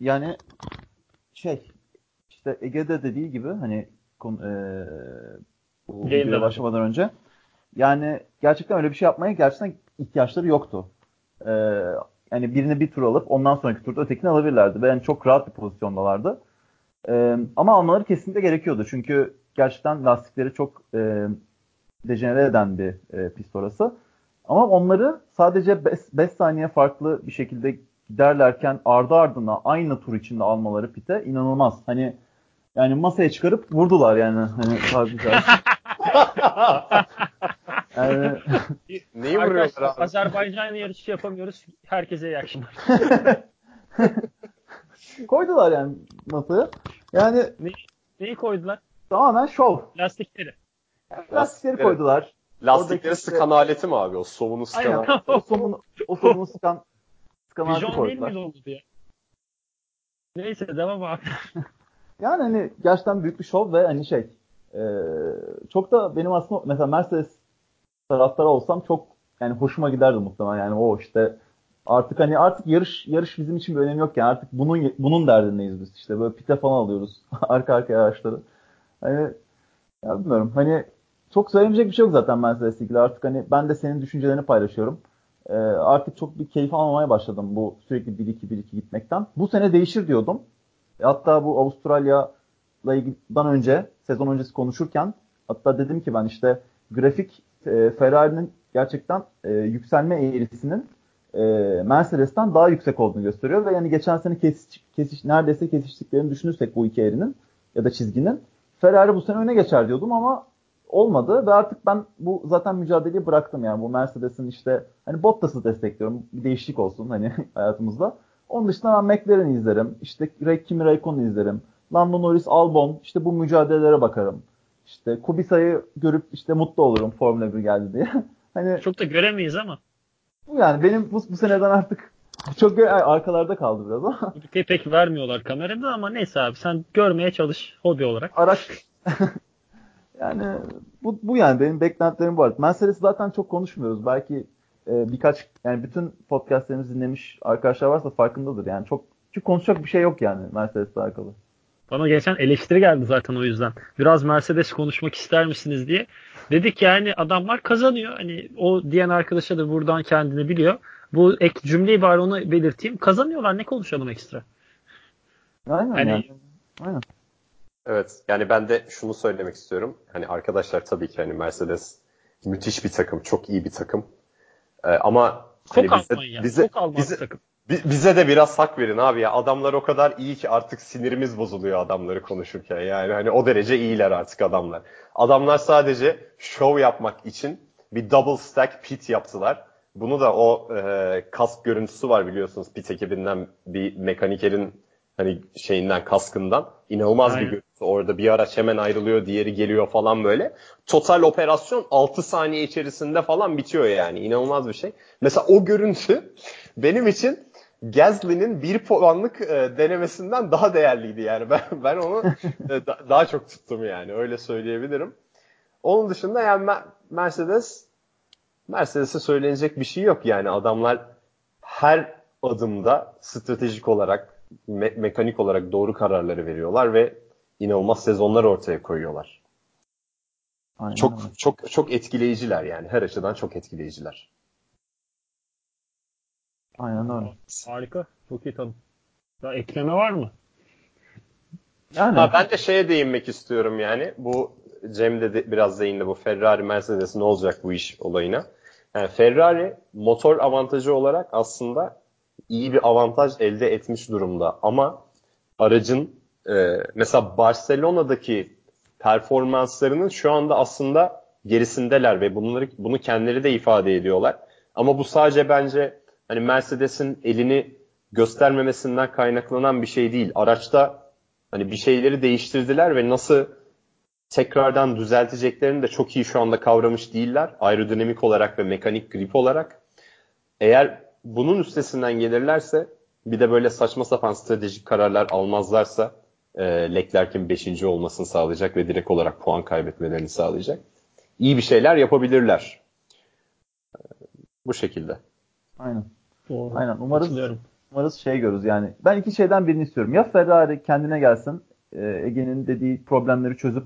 Yani şey işte Ege'de dediği gibi hani e, bu videoya başlamadan önce yani gerçekten öyle bir şey yapmaya gerçekten ihtiyaçları yoktu. Ee, yani birini bir tur alıp ondan sonraki turda ötekini alabilirlerdi. Yani çok rahat bir pozisyondalardı. Ee, ama almaları kesinlikle gerekiyordu. Çünkü gerçekten lastikleri çok e, dejenere eden bir e, pist orası. Ama onları sadece 5 saniye farklı bir şekilde giderlerken ardı ardına aynı tur içinde almaları pite inanılmaz. Hani yani masaya çıkarıp vurdular yani. Hani tabii yani... Neyi vuruyorlar abi? Azerbaycan yarışı yapamıyoruz. Herkese iyi akşamlar. koydular yani masaya. Yani ne, neyi koydular? Tamamen şov. Lastikleri. Yani lastikleri koydular. Lastikleri Oradaki sıkan işte... aleti mi abi? O somunu sıkan Aynen. o somunu, o somunu sıkan, koydular. Bijon değil miydi ya? Neyse devam abi. Yani hani gerçekten büyük bir şov ve hani şey e, çok da benim aslında mesela Mercedes taraftarı olsam çok yani hoşuma giderdi muhtemelen yani o işte artık hani artık yarış yarış bizim için bir önemi yok yani artık bunun bunun derdindeyiz biz işte böyle pite falan alıyoruz arka arkaya araçları. Hani ya bilmiyorum hani çok söylemeyecek bir şey yok zaten Mercedes'le ilgili artık hani ben de senin düşüncelerini paylaşıyorum. Ee, artık çok bir keyif almamaya başladım bu sürekli 1-2-1-2 gitmekten. Bu sene değişir diyordum. Hatta bu Avustralya'la ilgiden önce, sezon öncesi konuşurken hatta dedim ki ben işte grafik e, Ferrari'nin gerçekten e, yükselme eğrisinin e, Mercedes'ten daha yüksek olduğunu gösteriyor ve yani geçen sene kesiş, kesiş neredeyse kesiştiklerini düşünürsek bu iki eğrinin ya da çizginin Ferrari bu sene öne geçer diyordum ama olmadı ve artık ben bu zaten mücadeleyi bıraktım yani bu Mercedes'in işte hani Bottas'ı destekliyorum bir değişiklik olsun hani hayatımızda. Onun dışında ben McLaren'i izlerim. İşte Kimi Raikkonen'u izlerim. Lando Norris, Albon işte bu mücadelelere bakarım. İşte Kubica'yı görüp işte mutlu olurum Formula 1 geldi diye. hani Çok da göremeyiz ama. Yani benim bu, bu seneden artık çok arkalarda kaldı biraz ama. Pek, pek vermiyorlar kamerada ama neyse abi sen görmeye çalış hobi olarak. Araç yani bu, bu yani benim beklentilerim bu. Mercedes zaten çok konuşmuyoruz. Belki e, birkaç yani bütün podcastlerimizi dinlemiş arkadaşlar varsa farkındadır. Yani çok çünkü konuşacak bir şey yok yani Mercedes'le alakalı. Bana geçen eleştiri geldi zaten o yüzden. Biraz Mercedes konuşmak ister misiniz diye. Dedik yani adamlar kazanıyor. Hani o diyen arkadaşa da buradan kendini biliyor. Bu ek cümleyi bari ona belirteyim. Kazanıyorlar ne konuşalım ekstra. Aynen Hani- yani. Aynen. Evet. Yani ben de şunu söylemek istiyorum. Hani arkadaşlar tabii ki hani Mercedes müthiş bir takım, çok iyi bir takım. Ee, ama Çok hani bize, Almanya. bize, çok bize, takım. bi- bize de biraz hak verin abi ya. Adamlar o kadar iyi ki artık sinirimiz bozuluyor adamları konuşurken. Yani hani o derece iyiler artık adamlar. Adamlar sadece show yapmak için bir double stack pit yaptılar. Bunu da o e, kask görüntüsü var biliyorsunuz pit ekibinden bir mekanikerin hani şeyinden kaskından inanılmaz Aynen. bir görüntü. Orada bir araç hemen ayrılıyor, diğeri geliyor falan böyle. Total operasyon 6 saniye içerisinde falan bitiyor yani. İnanılmaz bir şey. Mesela o görüntü benim için Gasly'nin bir puanlık e, denemesinden daha değerliydi yani. Ben ben onu e, da- daha çok tuttum yani. Öyle söyleyebilirim. Onun dışında yani Me- Mercedes Mercedes'e söylenecek bir şey yok yani. Adamlar her adımda stratejik olarak me- mekanik olarak doğru kararları veriyorlar ve inanılmaz sezonlar ortaya koyuyorlar. Aynen Çok öyle. çok çok etkileyiciler yani. Her açıdan çok etkileyiciler. Aynen öyle. Harika. Çok iyi tanım. Daha ekleme var mı? Yani Ha, ben de şeye değinmek istiyorum yani. Bu Cem de, de biraz değindi bu Ferrari Mercedes ne olacak bu iş olayına. Yani Ferrari motor avantajı olarak aslında iyi bir avantaj elde etmiş durumda ama aracın e, mesela Barcelona'daki performanslarının şu anda aslında gerisindeler ve bunları bunu kendileri de ifade ediyorlar. Ama bu sadece bence hani Mercedes'in elini göstermemesinden kaynaklanan bir şey değil. Araçta hani bir şeyleri değiştirdiler ve nasıl tekrardan düzelteceklerini de çok iyi şu anda kavramış değiller. Aerodinamik olarak ve mekanik grip olarak. Eğer bunun üstesinden gelirlerse bir de böyle saçma sapan stratejik kararlar almazlarsa e, Leclerc'in 5. olmasını sağlayacak ve direkt olarak puan kaybetmelerini sağlayacak. İyi bir şeyler yapabilirler. E, Bu şekilde. aynen. Doğru. Aynen. Umarız umarız şey görürüz yani. Ben iki şeyden birini istiyorum. Ya Ferrari kendine gelsin. e, Ege'nin dediği problemleri çözüp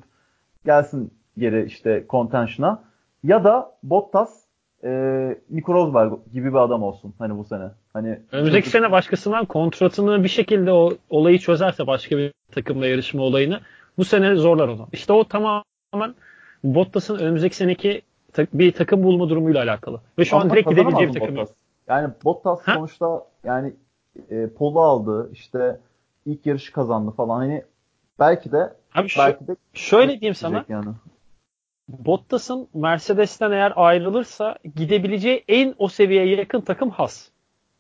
gelsin geri işte contention'a. Ya da Bottas e, Nico Rosberg gibi bir adam olsun hani bu sene. Hani Önümüzdeki sene başkasından kontratını bir şekilde o olayı çözerse başka bir takımla yarışma olayını bu sene zorlar onu. İşte o tamamen Bottas'ın önümüzdeki seneki bir takım bulma durumuyla alakalı. Ve şu an Ama direkt gidebileceği bir takım. Bottas? Yani Bottas Ha? sonuçta yani e, polu aldı işte ilk yarışı kazandı falan hani belki de Abi şu- belki de şöyle diyeyim sana. yani. Bottas'ın Mercedes'ten eğer ayrılırsa gidebileceği en o seviyeye yakın takım Haas.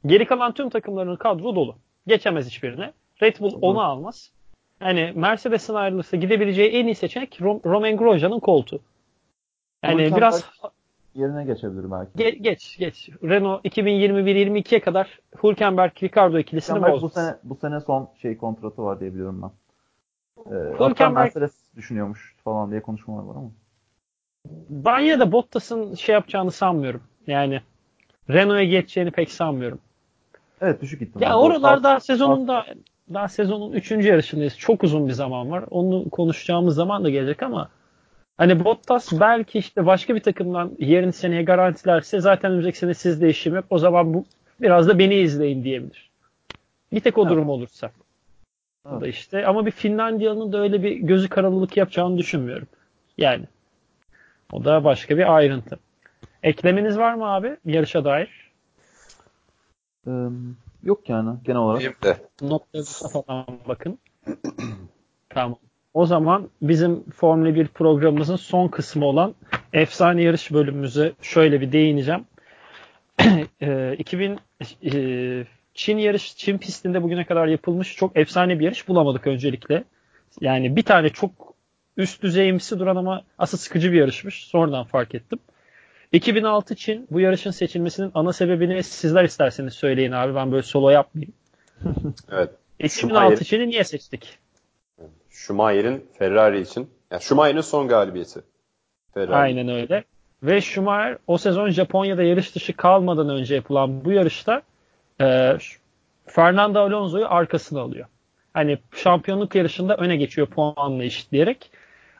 Geri kalan tüm takımların kadro dolu. Geçemez hiçbirine. Red Bull onu almaz. Yani Mercedes'ten ayrılırsa gidebileceği en iyi seçenek Rom- Romain Grosjean'ın koltuğu. Yani Hülkenberg biraz yerine geçebilir belki. ge- geç geç. Renault 2021-22'ye kadar Hülkenberg Ricardo ikilisini Hülkenberg bu bozdu. sene bu sene son şey kontratı var diye biliyorum ben. Ee, Hülkenberg- Mercedes düşünüyormuş falan diye konuşmalar var ama. Ben yine de Bottas'ın şey yapacağını sanmıyorum. Yani Renault'a geçeceğini pek sanmıyorum. Evet düşük ihtimal. Ya oralar daha sezonun da daha sezonun 3. yarışındayız. Çok uzun bir zaman var. Onu konuşacağımız zaman da gelecek ama hani Bottas belki işte başka bir takımdan yerini seneye garantilerse zaten önümüzdeki sene sizde işim yok. O zaman bu biraz da beni izleyin diyebilir. Bir tek o Evet. durum olursa. O Evet. da işte ama bir Finlandiyalı'nın da öyle bir gözü karalılık yapacağını düşünmüyorum. Yani. O da başka bir ayrıntı. Eklemeniz var mı abi yarışa dair? Ee, yok yani genel olarak. Benim de. notlarınıza falan bakın. tamam. O zaman bizim Formula 1 programımızın son kısmı olan efsane yarış bölümümüze şöyle bir değineceğim. Ee, 2000 e, Çin yarış Çin pistinde bugüne kadar yapılmış çok efsane bir yarış bulamadık öncelikle. Yani bir tane çok üst düzeyimsi duran ama asıl sıkıcı bir yarışmış. Sonradan fark ettim. 2006 Çin bu yarışın seçilmesinin ana sebebini sizler isterseniz söyleyin abi. Ben böyle solo yapmayayım. Evet. 2006 Çin'i niye seçtik? Schumacher'in Ferrari için. Yani Schumacher'in son galibiyeti. Ferrari. Aynen öyle. Ve Schumacher o sezon Japonya'da yarış dışı kalmadan önce yapılan bu yarışta e, Fernando Alonso'yu arkasına alıyor. Hani şampiyonluk yarışında öne geçiyor puanla eşitleyerek.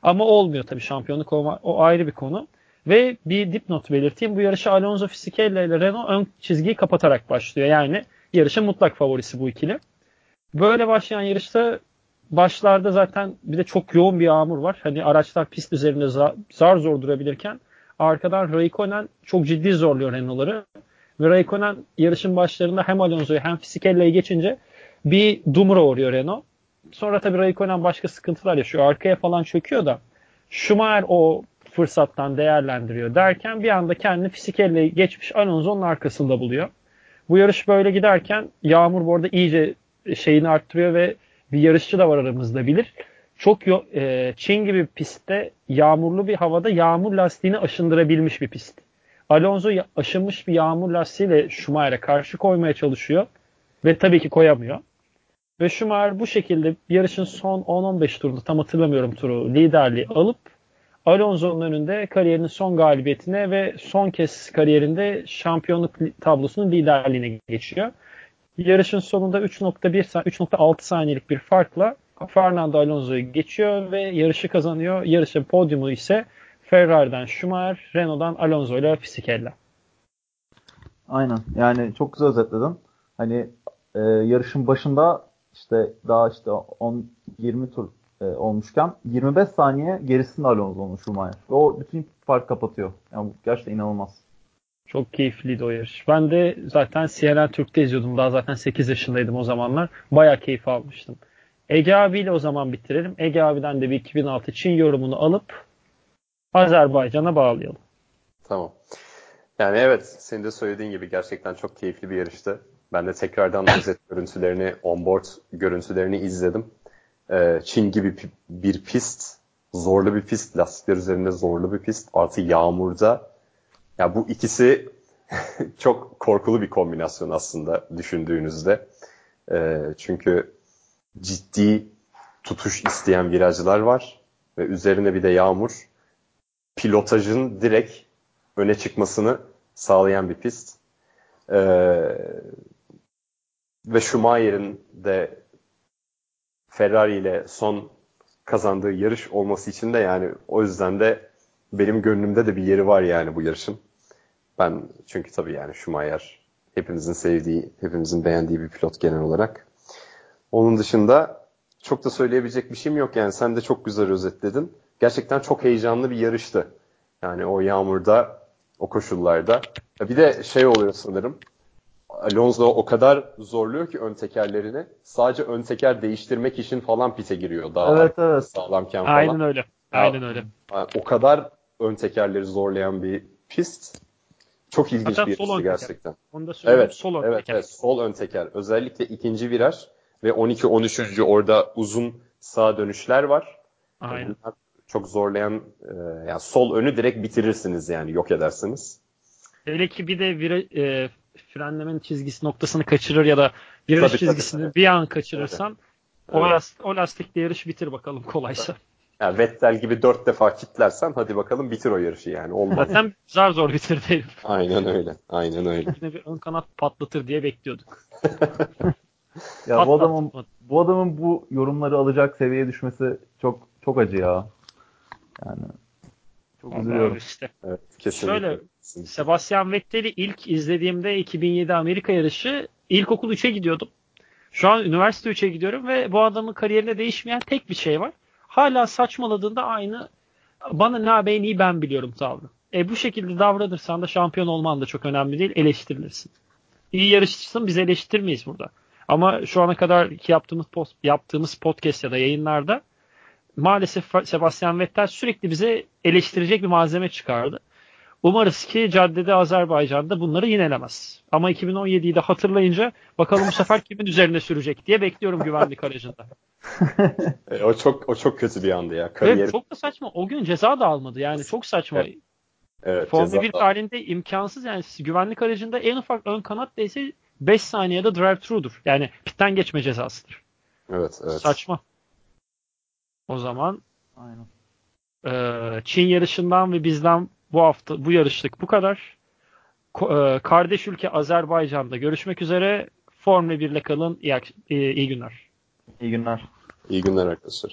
Ama olmuyor tabii şampiyonluk olma, o ayrı bir konu. Ve bir dipnot belirteyim. Bu yarışı Alonso Fisichella ile Renault ön çizgiyi kapatarak başlıyor. Yani yarışın mutlak favorisi bu ikili. Böyle başlayan yarışta başlarda zaten bir de çok yoğun bir yağmur var. Hani araçlar pist üzerinde zar zor durabilirken arkadan Raikkonen çok ciddi zorluyor Renault'ları. Ve Raikkonen yarışın başlarında hem Alonso'yu hem Fisichella'yı geçince bir dumura uğruyor Renault. Sonra tabii Raikkonen başka sıkıntılar yaşıyor. Arkaya falan çöküyor da Schumacher o fırsattan değerlendiriyor derken bir anda kendini Fisichella'yı geçmiş Alonso'nun arkasında buluyor. Bu yarış böyle giderken Yağmur bu arada iyice şeyini arttırıyor ve bir yarışçı da var aramızda bilir. Çok e, Çin gibi pistte yağmurlu bir havada yağmur lastiğini aşındırabilmiş bir pist. Alonso aşınmış bir yağmur lastiğiyle Schumacher'e karşı koymaya çalışıyor ve tabii ki koyamıyor. Ve Schumacher bu şekilde yarışın son 10-15 turunda tam hatırlamıyorum turu liderliği alıp Alonso'nun önünde kariyerinin son galibiyetine ve son kez kariyerinde şampiyonluk tablosunun liderliğine geçiyor. Yarışın sonunda 3.1 3.6 saniyelik bir farkla Fernando Alonso'yu geçiyor ve yarışı kazanıyor. Yarışın podyumu ise Ferrari'den Schumacher, Renault'dan Alonso ile Fisichella. Aynen. Yani çok güzel özetledin. Hani e, yarışın başında işte daha işte 10 20 tur e, olmuşken 25 saniye gerisinde Alonso olmuş Schumacher. Ve o bütün fark kapatıyor. Yani bu gerçekten inanılmaz. Çok keyifliydi o yarış. Ben de zaten CNN Türk'te izliyordum. Daha zaten 8 yaşındaydım o zamanlar. Baya keyif almıştım. Ege abiyle o zaman bitirelim. Ege abiden de bir 2006 Çin yorumunu alıp Azerbaycan'a bağlayalım. Tamam. Yani evet senin de söylediğin gibi gerçekten çok keyifli bir yarıştı. Ben de tekrardan özet görüntülerini, onboard görüntülerini izledim. Ee, Çin gibi bir pist, zorlu bir pist, lastikler üzerinde zorlu bir pist, artı yağmurda. Ya bu ikisi çok korkulu bir kombinasyon aslında düşündüğünüzde. Ee, çünkü ciddi tutuş isteyen virajlar var ve üzerine bir de yağmur pilotajın direkt öne çıkmasını sağlayan bir pist. Ee, ve Schumacher'in de Ferrari ile son kazandığı yarış olması için de yani o yüzden de benim gönlümde de bir yeri var yani bu yarışın. Ben çünkü tabii yani Schumacher hepimizin sevdiği, hepimizin beğendiği bir pilot genel olarak. Onun dışında çok da söyleyebilecek bir şeyim yok yani sen de çok güzel özetledin. Gerçekten çok heyecanlı bir yarıştı. Yani o yağmurda, o koşullarda. Bir de şey oluyor sanırım. Alonso o kadar zorluyor ki ön tekerlerini. Sadece ön teker değiştirmek için falan pite giriyor daha evet, evet. sağlamken falan. Aynen öyle. Aynen öyle. Yani o kadar ön tekerleri zorlayan bir pist. Çok ilginç Hatta bir yarıştı gerçekten. Onu da evet, sol ön evet, teker. Evet, sol ön teker. Özellikle ikinci viraj ve 12-13. orada uzun sağ dönüşler var. Aynen. Bunlar çok zorlayan e, yani sol önü direkt bitirirsiniz yani yok edersiniz. Hele ki bir de vira, e, frenlemenin çizgisi noktasını kaçırır ya da viraj tabii, çizgisini tabii. bir an kaçırırsan evet. o, lastik, o lastikle yarış bitir bakalım kolaysa. Yani Vettel gibi dört defa kitlersen hadi bakalım bitir o yarışı yani. Olmaz. Zaten zar zor bitirdi Aynen öyle. Aynen öyle. Yine bir ön kanat patlatır diye bekliyorduk. ya bu adamın bu adamın bu yorumları alacak seviyeye düşmesi çok çok acı ya. Yani çok üzülüyorum. Işte. Evet, kesinlikle. Şöyle Sebastian Vettel'i ilk izlediğimde 2007 Amerika yarışı ilkokul 3'e gidiyordum. Şu an üniversite 3'e gidiyorum ve bu adamın kariyerinde değişmeyen tek bir şey var. Hala saçmaladığında aynı bana ne haber iyi ben biliyorum tavrı. E bu şekilde davranırsan da şampiyon olman da çok önemli değil. Eleştirilirsin. İyi yarışçısın biz eleştirmeyiz burada. Ama şu ana kadar yaptığımız post, yaptığımız podcast ya da yayınlarda maalesef Sebastian Vettel sürekli bize eleştirecek bir malzeme çıkardı. Umarız ki caddede Azerbaycan'da bunları yinelemez. Ama 2017'yi de hatırlayınca bakalım bu sefer kimin üzerine sürecek diye bekliyorum güvenlik aracında. e, o çok o çok kötü bir andı ya. Kariyeri... Evet, çok da saçma. O gün ceza da almadı. Yani çok saçma. Evet. Evet, Formula 1 tarihinde imkansız yani güvenlik aracında en ufak ön kanat değse 5 saniyede drive thru'dur. Yani pitten geçme cezasıdır. Evet, evet. Saçma. O zaman Aynen. E, Çin yarışından ve bizden bu hafta bu yarışlık bu kadar. Ko- e, kardeş ülke Azerbaycan'da görüşmek üzere. Formula 1 ile kalın. İyi, iyi günler. İyi günler. İyi günler arkadaşlar.